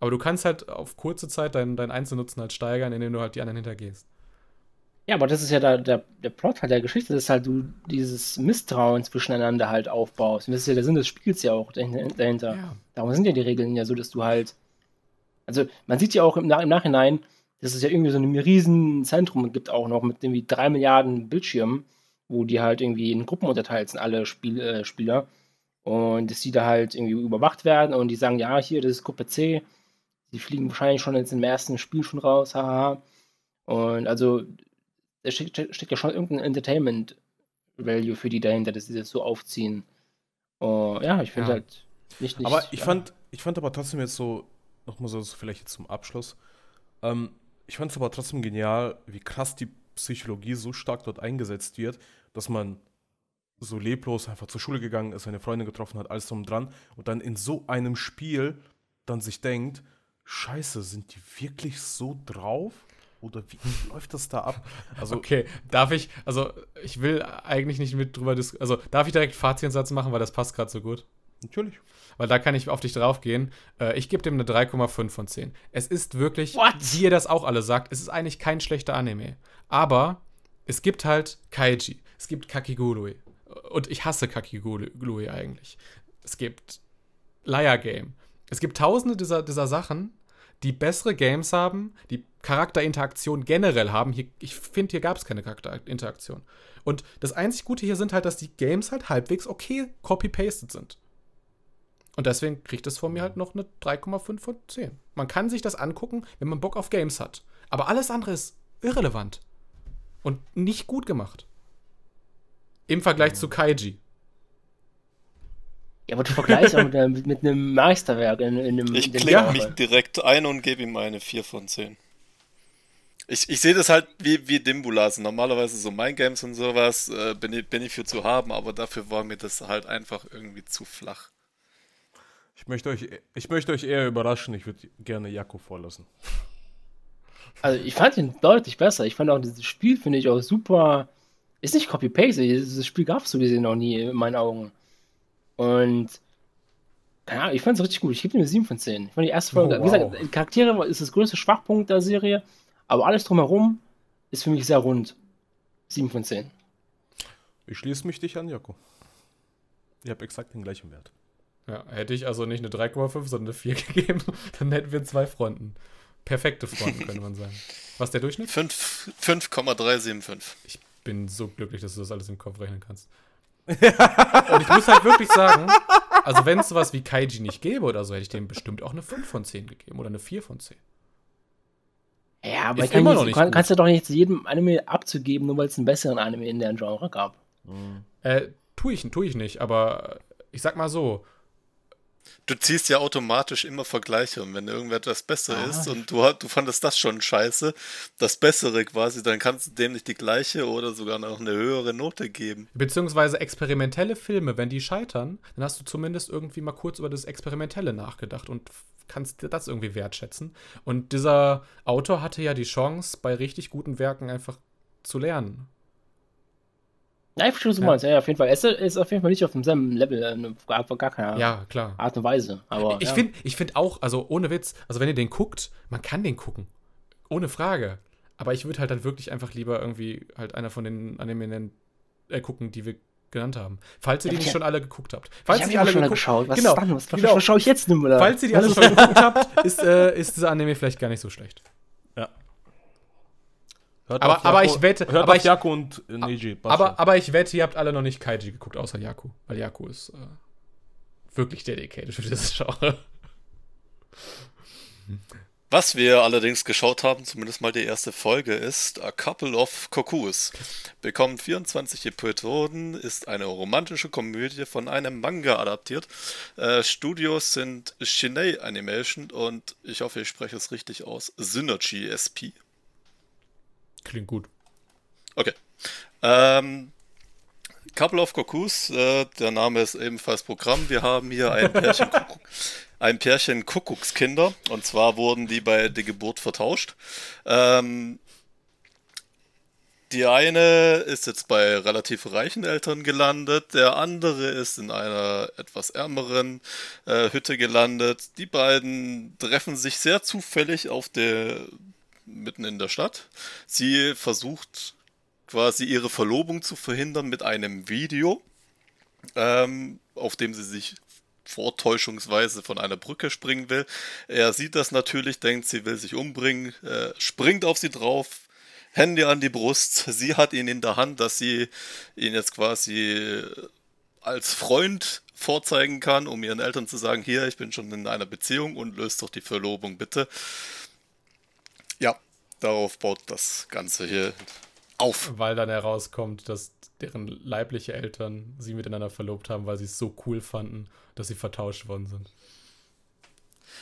Aber du kannst halt auf kurze Zeit deinen, deinen Einzelnutzen halt steigern, indem du halt die anderen hintergehst. Ja, aber das ist ja da, der, der Plot halt der Geschichte, dass halt du dieses Misstrauen zwischeneinander halt aufbaust. Und das ist ja der Sinn des Spiels ja auch dahin- dahinter. Ja. Darum sind ja die Regeln ja so, dass du halt. Also, man sieht ja auch im, im Nachhinein, dass es ja irgendwie so ein riesen Zentrum gibt, auch noch mit irgendwie drei Milliarden Bildschirmen, wo die halt irgendwie in Gruppen unterteilt sind, alle Spiel, äh, Spieler. Und dass die da halt irgendwie überwacht werden und die sagen, ja, hier, das ist Gruppe C. Die fliegen wahrscheinlich schon jetzt im ersten Spiel schon raus, haha. Und also, da steckt, ja schon irgendein Entertainment-Value für die dahinter, dass sie das so aufziehen. Oh, ja, ich finde Ja. halt nicht, nicht. Aber ich ja. fand, ich fand aber trotzdem jetzt so, nochmal so vielleicht jetzt zum Abschluss, ähm, ich fand es aber trotzdem genial, wie krass die Psychologie so stark dort eingesetzt wird, dass man so leblos einfach zur Schule gegangen ist, seine Freundin getroffen hat, alles drum und dran und dann in so einem Spiel dann sich denkt, scheiße, sind die wirklich so drauf? Oder wie läuft das da ab? Also, okay, darf ich, also ich will eigentlich nicht mit drüber diskutieren, also darf ich direkt Faziensatz machen, weil das passt gerade so gut? Natürlich. Weil da kann ich auf dich draufgehen. Äh, ich gebe dem eine 3,5 von 10. Es ist wirklich, What? wie ihr das auch alle sagt, es ist eigentlich kein schlechter Anime. Aber es gibt halt Kaiji, es gibt Kakigurui. Und ich hasse Kakigurui eigentlich. Es gibt Liar Game. Es gibt tausende dieser, dieser Sachen, die bessere Games haben, die Charakterinteraktion generell haben. Hier, ich finde, hier gab es keine Charakterinteraktion. Und das einzig Gute hier sind halt, dass die Games halt halbwegs okay copy-pasted sind. Und deswegen kriegt es von mir halt noch eine 3,5 von 10. Man kann sich das angucken, wenn man Bock auf Games hat. Aber alles andere ist irrelevant. Und nicht gut gemacht. Im Vergleich zu Kaiji. Ja, aber du vergleichst auch mit, mit, einem Meisterwerk in, in einem. Ich klicke mich direkt ein und gebe ihm eine 4 von 10. Ich, ich sehe das halt wie, wie Dimbulas. Normalerweise so Mein Games und sowas äh, bin, ich, bin ich für zu haben, aber dafür war mir das halt einfach irgendwie zu flach. Ich möchte euch, ich möchte euch eher überraschen. Ich würde gerne Jakko vorlassen. Also ich fand ihn deutlich besser. Ich fand auch dieses Spiel, finde ich auch super. Ist nicht Copy-Paste. Dieses Spiel gab es so gesehen noch nie in meinen Augen. Und ja, ich fand es richtig gut. Ich gebe ihm eine 7 von 10. Ich fand die erste Folge, oh, wow. wie gesagt, Charaktere ist das größte Schwachpunkt der Serie, aber alles drumherum ist für mich sehr rund. 7 von 10. Ich schließe mich dich an, Joko. Ich habe exakt den gleichen Wert. Ja, hätte ich also nicht eine 3,5, sondern eine 4 gegeben, dann hätten wir zwei Fronten. Perfekte Fronten, könnte man sagen. Was ist der Durchschnitt? 5,375. Ich bin so glücklich, dass du das alles im Kopf rechnen kannst. Und ich muss halt wirklich sagen, also wenn es sowas wie Kaiji nicht gäbe oder so, hätte ich dem bestimmt auch eine 5 von 10 gegeben oder eine 4 von 10. Ja, aber kann immer noch nicht kann, kannst du doch nicht jedem Anime abzugeben, nur weil es einen besseren Anime in der Genre gab. Mhm. Äh, tue ich, tue ich nicht, aber ich sag mal so, Du ziehst ja automatisch immer Vergleiche und wenn irgendetwas besser ah. ist und du, du fandest das schon scheiße, das Bessere quasi, dann kannst du dem nicht die gleiche oder sogar noch eine höhere Note geben. Beziehungsweise experimentelle Filme, wenn die scheitern, dann hast du zumindest irgendwie mal kurz über das Experimentelle nachgedacht und kannst das irgendwie wertschätzen. Und dieser Autor hatte ja die Chance, bei richtig guten Werken einfach zu lernen. Ja, ich verstehe, was du ja. meinst. Ja, auf jeden Fall. Es ist auf jeden Fall nicht auf demselben Level, äh, gar, gar keiner ja, klar. Art und Weise. Aber, ich ja. finde ich find auch, also ohne Witz, also wenn ihr den guckt, man kann den gucken. Ohne Frage. Aber ich würde halt dann wirklich einfach lieber irgendwie halt einer von den Anime äh, gucken, die wir genannt haben. Falls ihr ja, die nicht schon alle geguckt habt. Falls ich ihr die alle geguckt, geschaut. Was genau, ist dann? Was, genau. schaue ich jetzt nicht mehr? Falls ihr die alle schon geguckt habt, ist, äh, ist dieser Anime vielleicht gar nicht so schlecht. Hört aber, aber ich wette. Hört aber ich, Jaku und Neji. Aber, aber ich wette, ihr habt alle noch nicht Kaiji geguckt, außer Jaku. Weil Jaku ist äh, wirklich dedicated für dieses Genre. Was wir allerdings geschaut haben, zumindest mal die erste Folge, ist A Couple of Kokus. Bekommt 24 Episoden, ist eine romantische Komödie von einem Manga adaptiert. Äh, Studios sind Shinei Animation und ich hoffe, ich spreche es richtig aus, Synergy SP. Klingt gut. Okay. Ähm, Couple of Kokus, äh, der Name ist ebenfalls Programm. Wir haben hier ein Pärchen, Kuckuck, ein Pärchen Kuckuckskinder. Und zwar wurden die bei der Geburt vertauscht. Ähm, die eine ist jetzt bei relativ reichen Eltern gelandet, der andere ist in einer etwas ärmeren äh, Hütte gelandet. Die beiden treffen sich sehr zufällig auf der mitten in der Stadt. Sie versucht quasi ihre Verlobung zu verhindern mit einem Video, ähm, auf dem sie sich vortäuschungsweise von einer Brücke springen will. Er sieht das natürlich, denkt, sie will sich umbringen, äh, springt auf sie drauf, Hände an die Brust. Sie hat ihn in der Hand, dass sie ihn jetzt quasi als Freund vorzeigen kann, um ihren Eltern zu sagen, hier, ich bin schon in einer Beziehung und löst doch die Verlobung bitte. Ja, darauf baut das Ganze hier auf. Weil dann herauskommt, dass deren leibliche Eltern sie miteinander verlobt haben, weil sie es so cool fanden, dass sie vertauscht worden sind.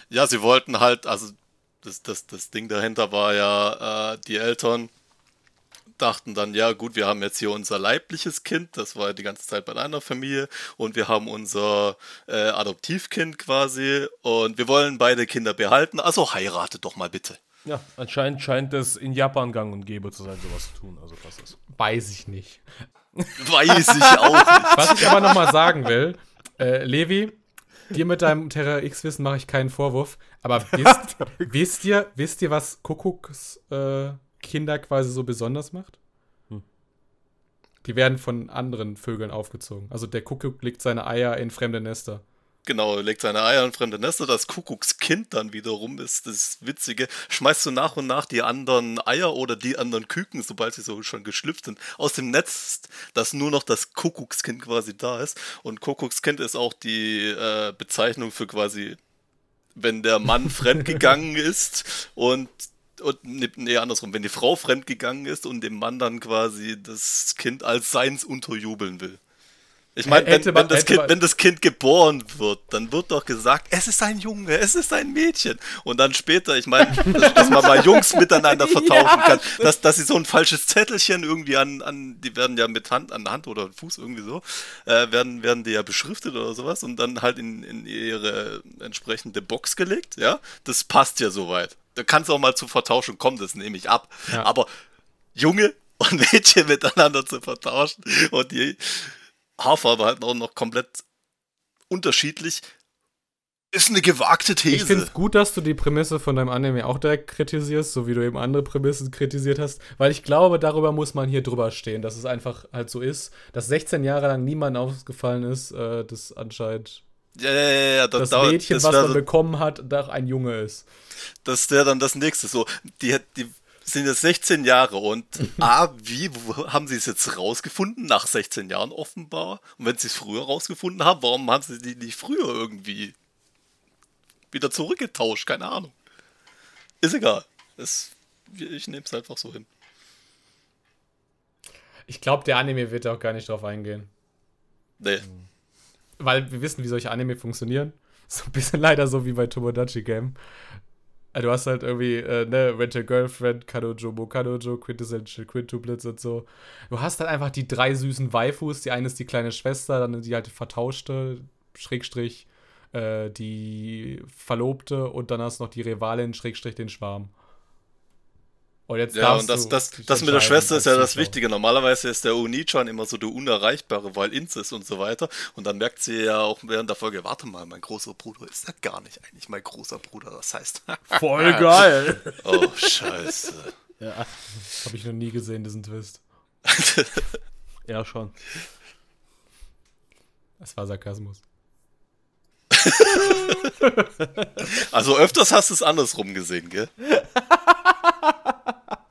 Ja, sie wollten halt, also das, das, das Ding dahinter war ja, äh, die Eltern dachten dann, ja gut, wir haben jetzt hier unser leibliches Kind, das war die ganze Zeit bei einer Familie, und wir haben unser äh, Adoptivkind quasi, und wir wollen beide Kinder behalten, also heiratet doch mal bitte. Ja, anscheinend scheint es in Japan gang und gäbe zu sein, sowas zu tun. Also was ist. Weiß ich nicht. Weiß ich auch nicht. Was ich aber nochmal sagen will, äh, Levi, dir mit deinem Terra X-Wissen mache ich keinen Vorwurf, aber wisst, wisst, ihr, wisst ihr, was Kuckucks äh, Kinder quasi so besonders macht? Hm. Die werden von anderen Vögeln aufgezogen. Also der Kuckuck legt seine Eier in fremde Nester. Genau, legt seine Eier in fremde Nester. Das Kuckuckskind dann wiederum ist das Witzige. Schmeißt du nach und nach die anderen Eier oder die anderen Küken, sobald sie so schon geschlüpft sind, aus dem Netz, dass nur noch das Kuckuckskind quasi da ist. Und Kuckuckskind ist auch die äh, Bezeichnung für quasi, wenn der Mann fremdgegangen ist und und nee, andersrum, wenn die Frau fremdgegangen ist und dem Mann dann quasi das Kind als seins unterjubeln will. Ich meine, wenn, wenn, wenn das Kind geboren wird, dann wird doch gesagt, es ist ein Junge, es ist ein Mädchen. Und dann später, ich meine, dass, dass man mal Jungs miteinander vertauschen kann, dass, dass sie so ein falsches Zettelchen irgendwie an, an die werden ja mit Hand, an Hand oder Fuß irgendwie so, äh, werden, werden die ja beschriftet oder sowas und dann halt in, in ihre entsprechende Box gelegt, ja. Das passt ja soweit. Da kann es auch mal zur Vertauschung kommen, das nehme ich ab. Ja. Aber Junge und Mädchen miteinander zu vertauschen und die Haarfarbe halt auch noch komplett unterschiedlich, ist eine gewagte These. Ich finde es gut, dass du die Prämisse von deinem Anime auch direkt kritisierst, so wie du eben andere Prämissen kritisiert hast, weil ich glaube, darüber muss man hier drüber stehen, dass es einfach halt so ist, dass 16 Jahre lang niemandem aufgefallen ist, äh, dass anscheinend ja, ja, ja, ja, da- das da- Mädchen, das was man bekommen hat, doch ein Junge ist. das wäre dann das nächste. So, die, die sind jetzt 16 Jahre und A, wie wo, haben sie es jetzt rausgefunden? Nach 16 Jahren offenbar. Und wenn sie es früher rausgefunden haben, warum haben sie die nicht früher irgendwie wieder zurückgetauscht? Keine Ahnung. Ist egal. Es, ich nehme es einfach so hin. Ich glaube, der Anime wird auch gar nicht drauf eingehen. Nee. Weil wir wissen, wie solche Anime funktionieren. So ein bisschen leider so wie bei Tomodachi Game. Du hast halt irgendwie, äh, ne, Rent a Girlfriend, Kanojo, Mo Kanojo, Quintessential Quintuplets und so. Du hast halt einfach die drei süßen Waifus. Die eine ist die kleine Schwester, dann die halt vertauschte, Schrägstrich, äh, die Verlobte und dann hast du noch die Rivalin, Schrägstrich, den Schwarm. Und jetzt Ja, und das, das, das mit der Schwester ist ja das. Wichtige. Normalerweise ist der Unichan immer so der Unerreichbare, weil Inzest und so weiter. Und dann merkt sie ja auch während der Folge, warte mal, mein großer Bruder ist ja gar nicht eigentlich mein großer Bruder. Das heißt, Voll geil. oh, scheiße. ja, Habe ich noch nie gesehen, diesen Twist. ja, schon. Das war Sarkasmus. Also öfters hast du es andersrum gesehen, gell?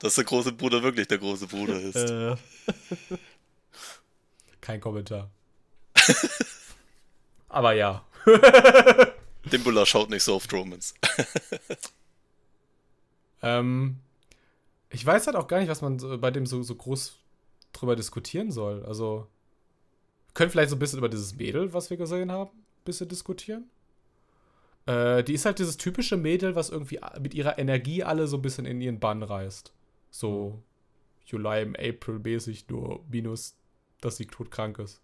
Dass der große Bruder wirklich der große Bruder ist. Äh, Kein Kommentar. Aber ja. Dimbula schaut nicht so oft Romans. Ähm, ich weiß halt auch gar nicht, was man so, bei dem so, so groß drüber diskutieren soll. Also, wir können vielleicht so ein bisschen über dieses Mädel, was wir gesehen haben, ein bisschen diskutieren. Äh, die ist halt dieses typische Mädel, was irgendwie mit ihrer Energie alle so ein bisschen in ihren Bann reißt. So July im April mäßig, nur minus, dass sie todkrank ist.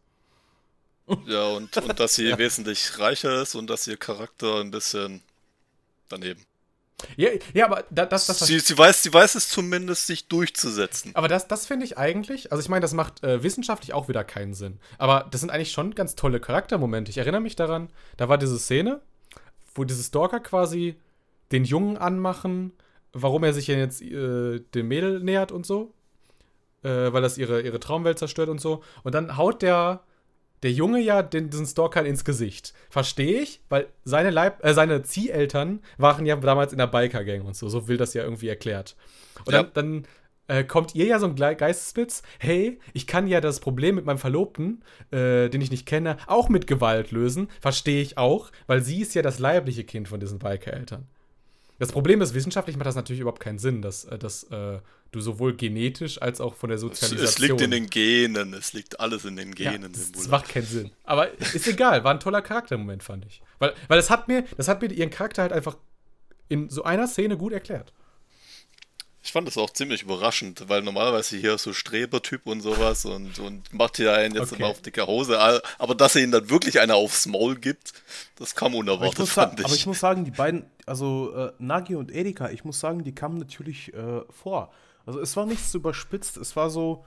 Ja, und, und dass sie wesentlich reicher ist und dass ihr Charakter ein bisschen daneben. Ja, ja aber da, das, das, sie, sie, weiß, sie weiß es zumindest, sich durchzusetzen. Aber das, das finde ich eigentlich, also ich meine, das macht äh, wissenschaftlich auch wieder keinen Sinn. Aber das sind eigentlich schon ganz tolle Charaktermomente. Ich erinnere mich daran, da war diese Szene, wo diese Stalker quasi den Jungen anmachen, warum er sich jetzt äh, dem Mädel nähert und so. Äh, weil das ihre, ihre Traumwelt zerstört und so. Und dann haut der, der Junge ja den, diesen Stalker ins Gesicht. Verstehe ich, weil seine, Leib, äh, seine Zieheltern waren ja damals in der Biker-Gang und so. So will das ja irgendwie erklärt. Und Ja. dann, dann äh, kommt ihr ja so ein Geistesblitz, hey, ich kann ja das Problem mit meinem Verlobten, äh, den ich nicht kenne, auch mit Gewalt lösen. Verstehe ich auch, weil sie ist ja das leibliche Kind von diesen Biker-Eltern. Das Problem ist, wissenschaftlich macht das natürlich überhaupt keinen Sinn, dass, äh, dass äh, du sowohl genetisch als auch von der Es, Sozialisation... es liegt in den Genen, es liegt alles in den Ja, Genen. das, das macht keinen Sinn. Aber ist egal, war ein toller Charaktermoment, fand ich. Weil, weil das hat mir, das hat mir ihren Charakter halt einfach in so einer Szene gut erklärt. Ich fand das auch ziemlich überraschend, weil normalerweise hier so Strebertyp und sowas und, und macht hier einen jetzt Okay. immer auf dicke Hose. Aber dass er ihm dann wirklich eine aufs Maul gibt, das kam Aber ich, unerwartet, muss sagen, fand ich. aber ich muss sagen, die beiden, also äh, Nagi und Erika, ich muss sagen, die kamen natürlich äh, vor. Also es war nichts überspitzt, es war so,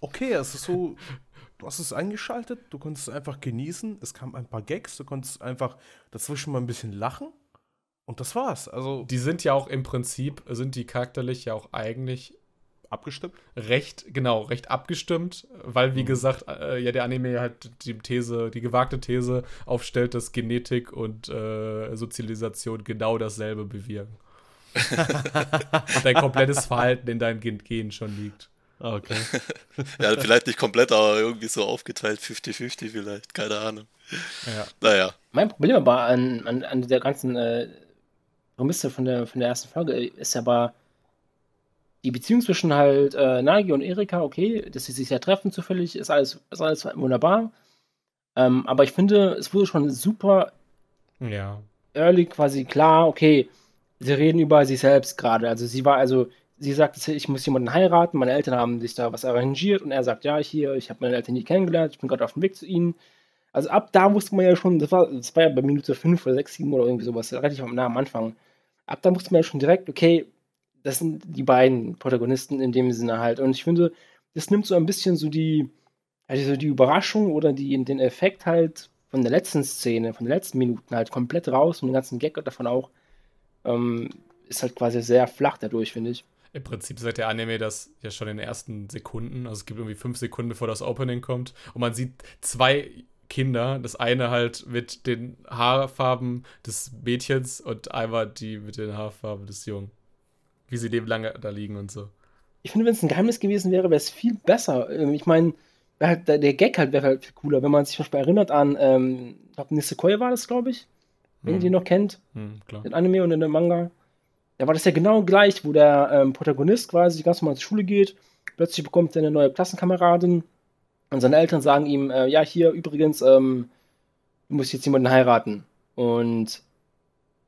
okay, es ist so, du hast es eingeschaltet, du konntest es einfach genießen, es kamen ein paar Gags, du konntest einfach dazwischen mal ein bisschen lachen und das war's. Also Die sind ja auch im Prinzip, sind die charakterlich ja auch eigentlich abgestimmt. recht, genau, recht abgestimmt, weil, wie gesagt, äh, ja, der Anime halt die These, die gewagte These aufstellt, dass Genetik und äh, Sozialisation genau dasselbe bewirken. und dein komplettes Verhalten in deinen Gen Genen schon liegt. Okay. ja, vielleicht nicht komplett, aber irgendwie so aufgeteilt, 50-50 vielleicht, keine Ahnung. Ja. Naja, Mein Problem aber an, an, an der ganzen äh, Prämisse von der, von der ersten Folge ist aber die Beziehung zwischen halt äh, Nagi und Erika, okay, dass sie sich ja treffen zufällig, ist alles, ist alles wunderbar. Ähm, aber ich finde, es wurde schon super Ja. early quasi klar, okay, sie reden über sich selbst gerade. Also sie war also, sie sagt, ich muss jemanden heiraten, meine Eltern haben sich da was arrangiert und er sagt, ja, hier, ich habe meine Eltern nie kennengelernt, ich bin gerade auf dem Weg zu ihnen. Also ab da wusste man ja schon, das war, das war ja bei Minute 5 oder 6, 7 oder irgendwie sowas, relativ am, nah am Anfang. Ab da wusste man ja schon direkt, okay, das sind die beiden Protagonisten in dem Sinne halt. Und ich finde, das nimmt so ein bisschen so die, also die Überraschung oder die, den Effekt halt von der letzten Szene, von den letzten Minuten halt komplett raus und den ganzen Gag davon auch. Ähm, ist halt quasi sehr flach dadurch, finde ich. Im Prinzip sagt der Anime das ja schon in den ersten Sekunden. Also es gibt irgendwie fünf Sekunden, bevor das Opening kommt. Und man sieht zwei Kinder. Das eine halt mit den Haarfarben des Mädchens und einmal die mit den Haarfarben des Jungen. Wie sie nebeneinander da liegen und so. Ich finde, wenn es ein Geheimnis gewesen wäre, wäre es viel besser. Ähm, Ich meine, halt, der Gag halt wäre halt viel cooler, wenn man sich zum Beispiel erinnert an, ähm, ich glaube, Nisekoi war das, glaube ich, wenn ihr Hm. den noch kennt, Hm, klar. den Anime und den Manga. Da war das ja genau gleich, wo der ähm, Protagonist quasi ganz normal zur Schule geht, plötzlich bekommt er eine neue Klassenkameradin und seine Eltern sagen ihm, äh, ja, hier übrigens, ähm, du musst jetzt jemanden heiraten. Und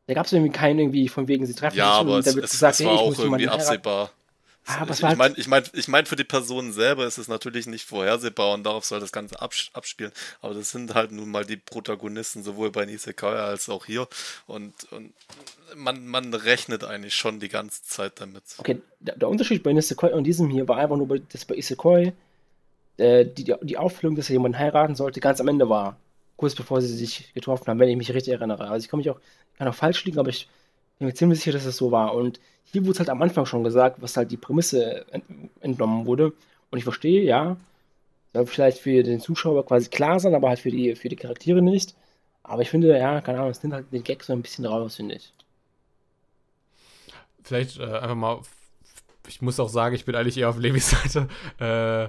da gab es irgendwie keinen irgendwie von wegen, sie treffen ja, sich aber und es, da wird es, gesagt, es hey, war ich auch irgendwie absehbar. Ah, aber ich meine, ich mein, ich mein, für die Person selber ist es natürlich nicht vorhersehbar und darauf soll das Ganze abs abspielen. Aber das sind halt nun mal die Protagonisten, sowohl bei Nisekoi als auch hier. Und, und man, man rechnet eigentlich schon die ganze Zeit damit. Okay, der, der Unterschied bei Nisekoi und diesem hier war einfach nur, dass bei Isekoi äh, die, die, Auffüllung, dass er jemanden heiraten sollte, ganz am Ende war. Kurz bevor sie sich getroffen haben, wenn ich mich richtig erinnere. Also ich kann mich auch, kann auch falsch liegen, aber ich bin mir ziemlich sicher, dass es so war. Und hier wurde es halt am Anfang schon gesagt, was halt die Prämisse ent entnommen wurde. Und ich verstehe, ja, soll vielleicht für den Zuschauer quasi klar sein, aber halt für die, für die Charaktere nicht. Aber ich finde, ja, keine Ahnung, es nimmt halt den Gag so ein bisschen raus, finde ich. Vielleicht äh, einfach mal. Ich muss auch sagen, ich bin eigentlich eher auf Levis Seite. Äh,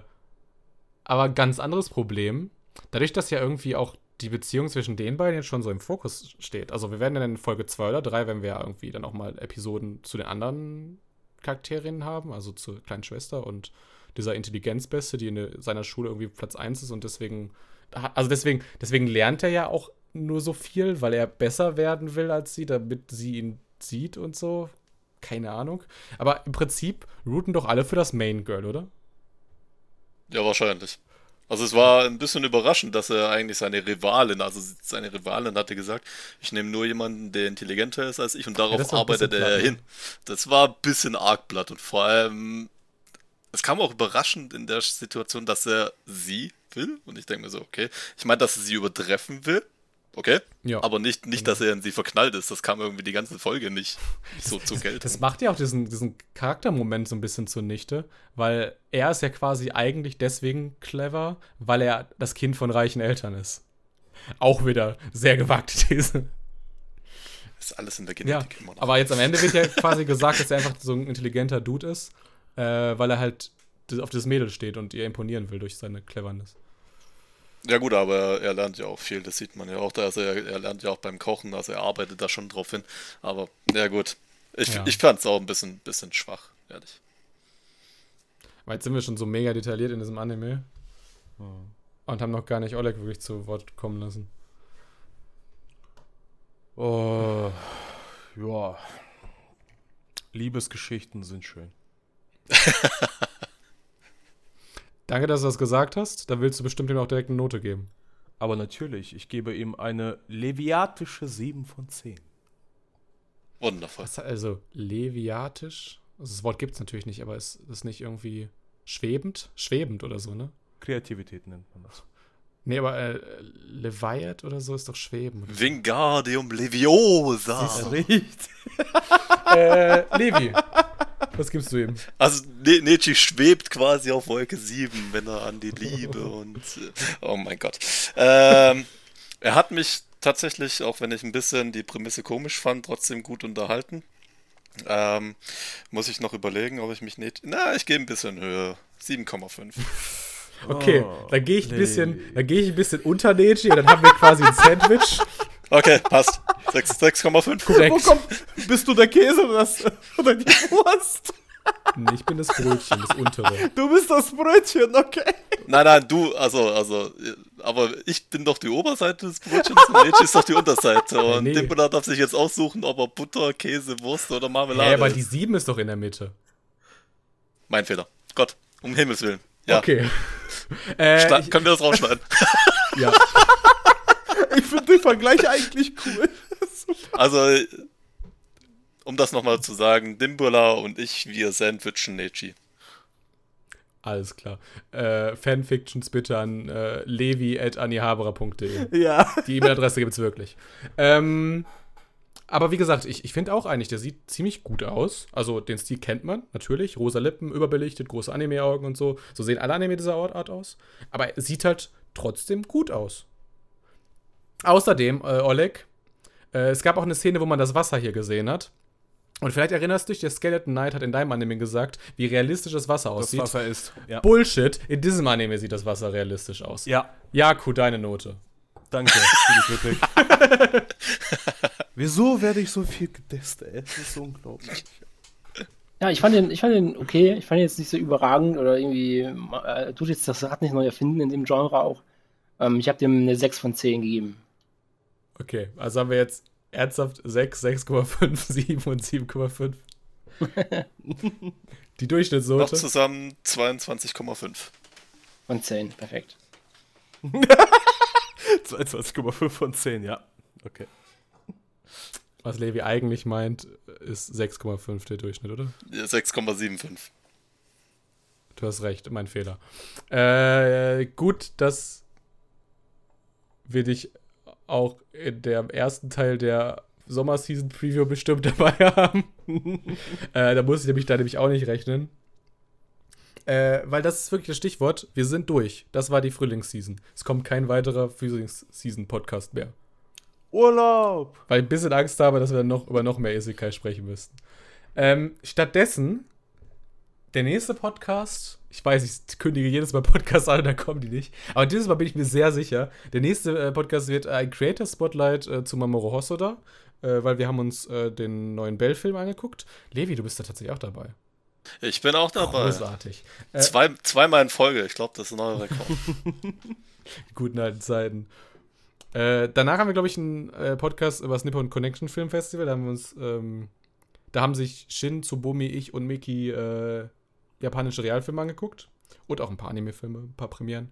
aber ganz anderes Problem. Dadurch, dass ja irgendwie auch die Beziehung zwischen den beiden jetzt schon so im Fokus steht. Also, wir werden dann in Folge 2 oder 3, wenn wir irgendwie dann auch mal Episoden zu den anderen Charakterinnen haben, also zur kleinen Schwester und dieser Intelligenzbeste, die in seiner Schule irgendwie Platz 1 ist und deswegen. Also, deswegen, deswegen lernt er ja auch nur so viel, weil er besser werden will als sie, damit sie ihn sieht und so. Keine Ahnung. Aber im Prinzip routen doch alle für das Main Girl, oder? Ja, wahrscheinlich. Also es war ein bisschen überraschend, dass er eigentlich seine Rivalin, also seine Rivalin hatte gesagt, ich nehme nur jemanden, der intelligenter ist als ich und darauf ein arbeitet er platt, ne? hin. Das war ein bisschen arg platt und vor allem, es kam auch überraschend in der Situation, dass er sie will und ich denke mir so, okay, ich meine, dass er sie übertreffen will, okay, Ja. aber nicht, nicht, dass er in sie verknallt ist, das kam irgendwie die ganze Folge nicht so zu Geld. Das macht ja auch diesen, diesen Charaktermoment so ein bisschen zunichte, weil er ist ja quasi eigentlich deswegen clever, weil er das Kind von reichen Eltern ist. Auch wieder sehr gewagte These. ist alles in der Ja, Genetik immer noch. aber jetzt am Ende wird ja quasi gesagt, dass er einfach so ein intelligenter Dude ist, äh, weil er halt auf das Mädel steht und ihr imponieren will durch seine Cleverness. Ja gut, aber er, er lernt ja auch viel, das sieht man ja auch. Da, also er, er lernt ja auch beim Kochen, also er arbeitet da schon drauf hin. Aber ja gut, ich, Ja. ich fand es auch ein bisschen, bisschen schwach, ehrlich. Weil jetzt sind wir schon so mega detailliert in diesem Anime und haben noch gar nicht Oleg wirklich zu Wort kommen lassen. Oh, ja. Liebesgeschichten sind schön. Danke, dass du das gesagt hast. Da willst du bestimmt ihm auch direkt eine Note geben. Aber natürlich, ich gebe ihm eine leviatische 7 von 10. Wundervoll. Was, also, leviatisch? Also das Wort gibt es natürlich nicht, aber ist das nicht irgendwie schwebend? Schwebend oder so, ne? Kreativität nennt man das. Nee, aber äh, Leviat oder so ist doch schweben. Wingardium Leviosa. Riecht. äh, Levi, was gibst du ihm? Also ne Neji schwebt quasi auf Wolke 7, wenn er an die Liebe und äh, oh mein Gott. Ähm, er hat mich tatsächlich, auch wenn ich ein bisschen die Prämisse komisch fand, trotzdem gut unterhalten. Ähm, muss ich noch überlegen, ob ich mich nicht. Na, ich gehe ein bisschen höher. 7,5. Okay, Oh, dann gehe ich ein bisschen, Levi. dann gehe ich ein bisschen unter Neji und dann haben wir quasi ein Sandwich. Okay, passt. 6 6,5. Korrekt. Wo kommt, bist du der Käse oder, das, oder die Wurst? Nee, ich bin das Brötchen, das untere. Du bist das Brötchen, okay. Nein, nein, du, also, also, aber ich bin doch die Oberseite des Brötchens und Neji ist doch die Unterseite. Und nee. Dimpola darf sich jetzt aussuchen, ob er Butter, Käse, Wurst oder Marmelade Ja, aber die 7 ist doch in der Mitte. Mein Fehler. Gott, um Himmels Willen. Ja, Okay. Äh, Schla- ich, können wir das rausschneiden? ja. Ich finde den Vergleich eigentlich cool. Also, um das nochmal zu sagen, Dimbula und ich, wir sandwichen Neji. Alles klar. Äh, Fanfictions bitte an äh, levi.anihabera.de. Ja. Die E-Mail-Adresse gibt es wirklich. Ähm, aber wie gesagt, ich, ich finde auch eigentlich, der sieht ziemlich gut aus. Also den Stil kennt man, natürlich. Rosa Lippen, überbelichtet, große Anime-Augen und so. So sehen alle Anime dieser Art Art aus. Aber er sieht halt trotzdem gut aus. Außerdem, äh, Oleg, äh, es gab auch eine Szene, wo man das Wasser hier gesehen hat. Und vielleicht erinnerst du dich, der Skeleton Knight hat in deinem Anime gesagt, wie realistisch das Wasser Das aussieht. Wasser ist. Ja. Bullshit, in diesem Anime sieht das Wasser realistisch aus. ja. Jaku, deine Note. Danke für die Kritik. Wieso werde ich so viel gedisst, ey? Das ist unglaublich. Ja, ich fand den, ich fand den okay. Ich fand ihn jetzt nicht so überragend oder irgendwie, äh, tut jetzt das Rad nicht neu erfinden in dem Genre auch. Ähm, ich habe dem eine 6 von 10 gegeben. Okay, also haben wir jetzt ernsthaft 6, 6,5, 7 und 7,5. Die Noch Durchschnittsnote. zusammen 22,5. Von 10, perfekt. 22,5 von 10, ja. Okay. Was Levi eigentlich meint, ist 6,5 der Durchschnitt, oder? Ja, 6,75. Du hast recht, mein Fehler. Äh, gut, dass wir dich auch in dem ersten Teil der Sommerseason Preview bestimmt dabei haben. äh, da muss ich nämlich da nämlich auch nicht rechnen. Äh, weil das ist wirklich das Stichwort. Wir sind durch. Das war die Frühlingsseason. Es kommt kein weiterer Frühlingsseason-Podcast mehr. Urlaub! Weil ich ein bisschen Angst habe, dass wir noch über noch mehr Isekai sprechen müssten. Ähm, stattdessen, der nächste Podcast, ich weiß, ich kündige jedes Mal Podcasts an, da kommen die nicht. Aber dieses Mal bin ich mir sehr sicher. Der nächste äh, Podcast wird ein Creator Spotlight äh, zu Mamoru Hosoda, äh, weil wir haben uns äh, den neuen Bell-Film angeguckt. Levi, du bist da tatsächlich auch dabei. Ich bin auch dabei. Großartig. Äh, Zwei, zweimal in Folge, ich glaube, das ist ein neuer Rekord. Die guten alten Zeiten. Äh, danach haben wir, glaube ich, einen äh, Podcast über das Nippon Connection Film Festival. Da haben wir uns, ähm, da haben sich Shin, Tsubomi, ich und Miki äh, japanische Realfilme angeguckt. Und auch ein paar Anime-Filme, ein paar Premieren.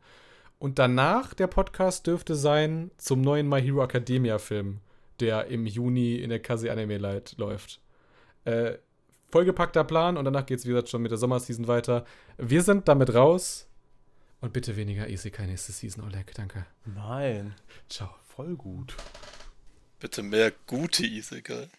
Und danach der Podcast dürfte sein zum neuen My Hero Academia Film, der im Juni in der Kase Anime Light läuft. Äh, vollgepackter Plan und danach geht es, wie gesagt, schon mit der Sommerseason weiter. Wir sind damit raus. Und bitte weniger Isekai nächste Season, Oleg. Danke. Nein. Ciao. Voll gut. Bitte mehr gute Isekai.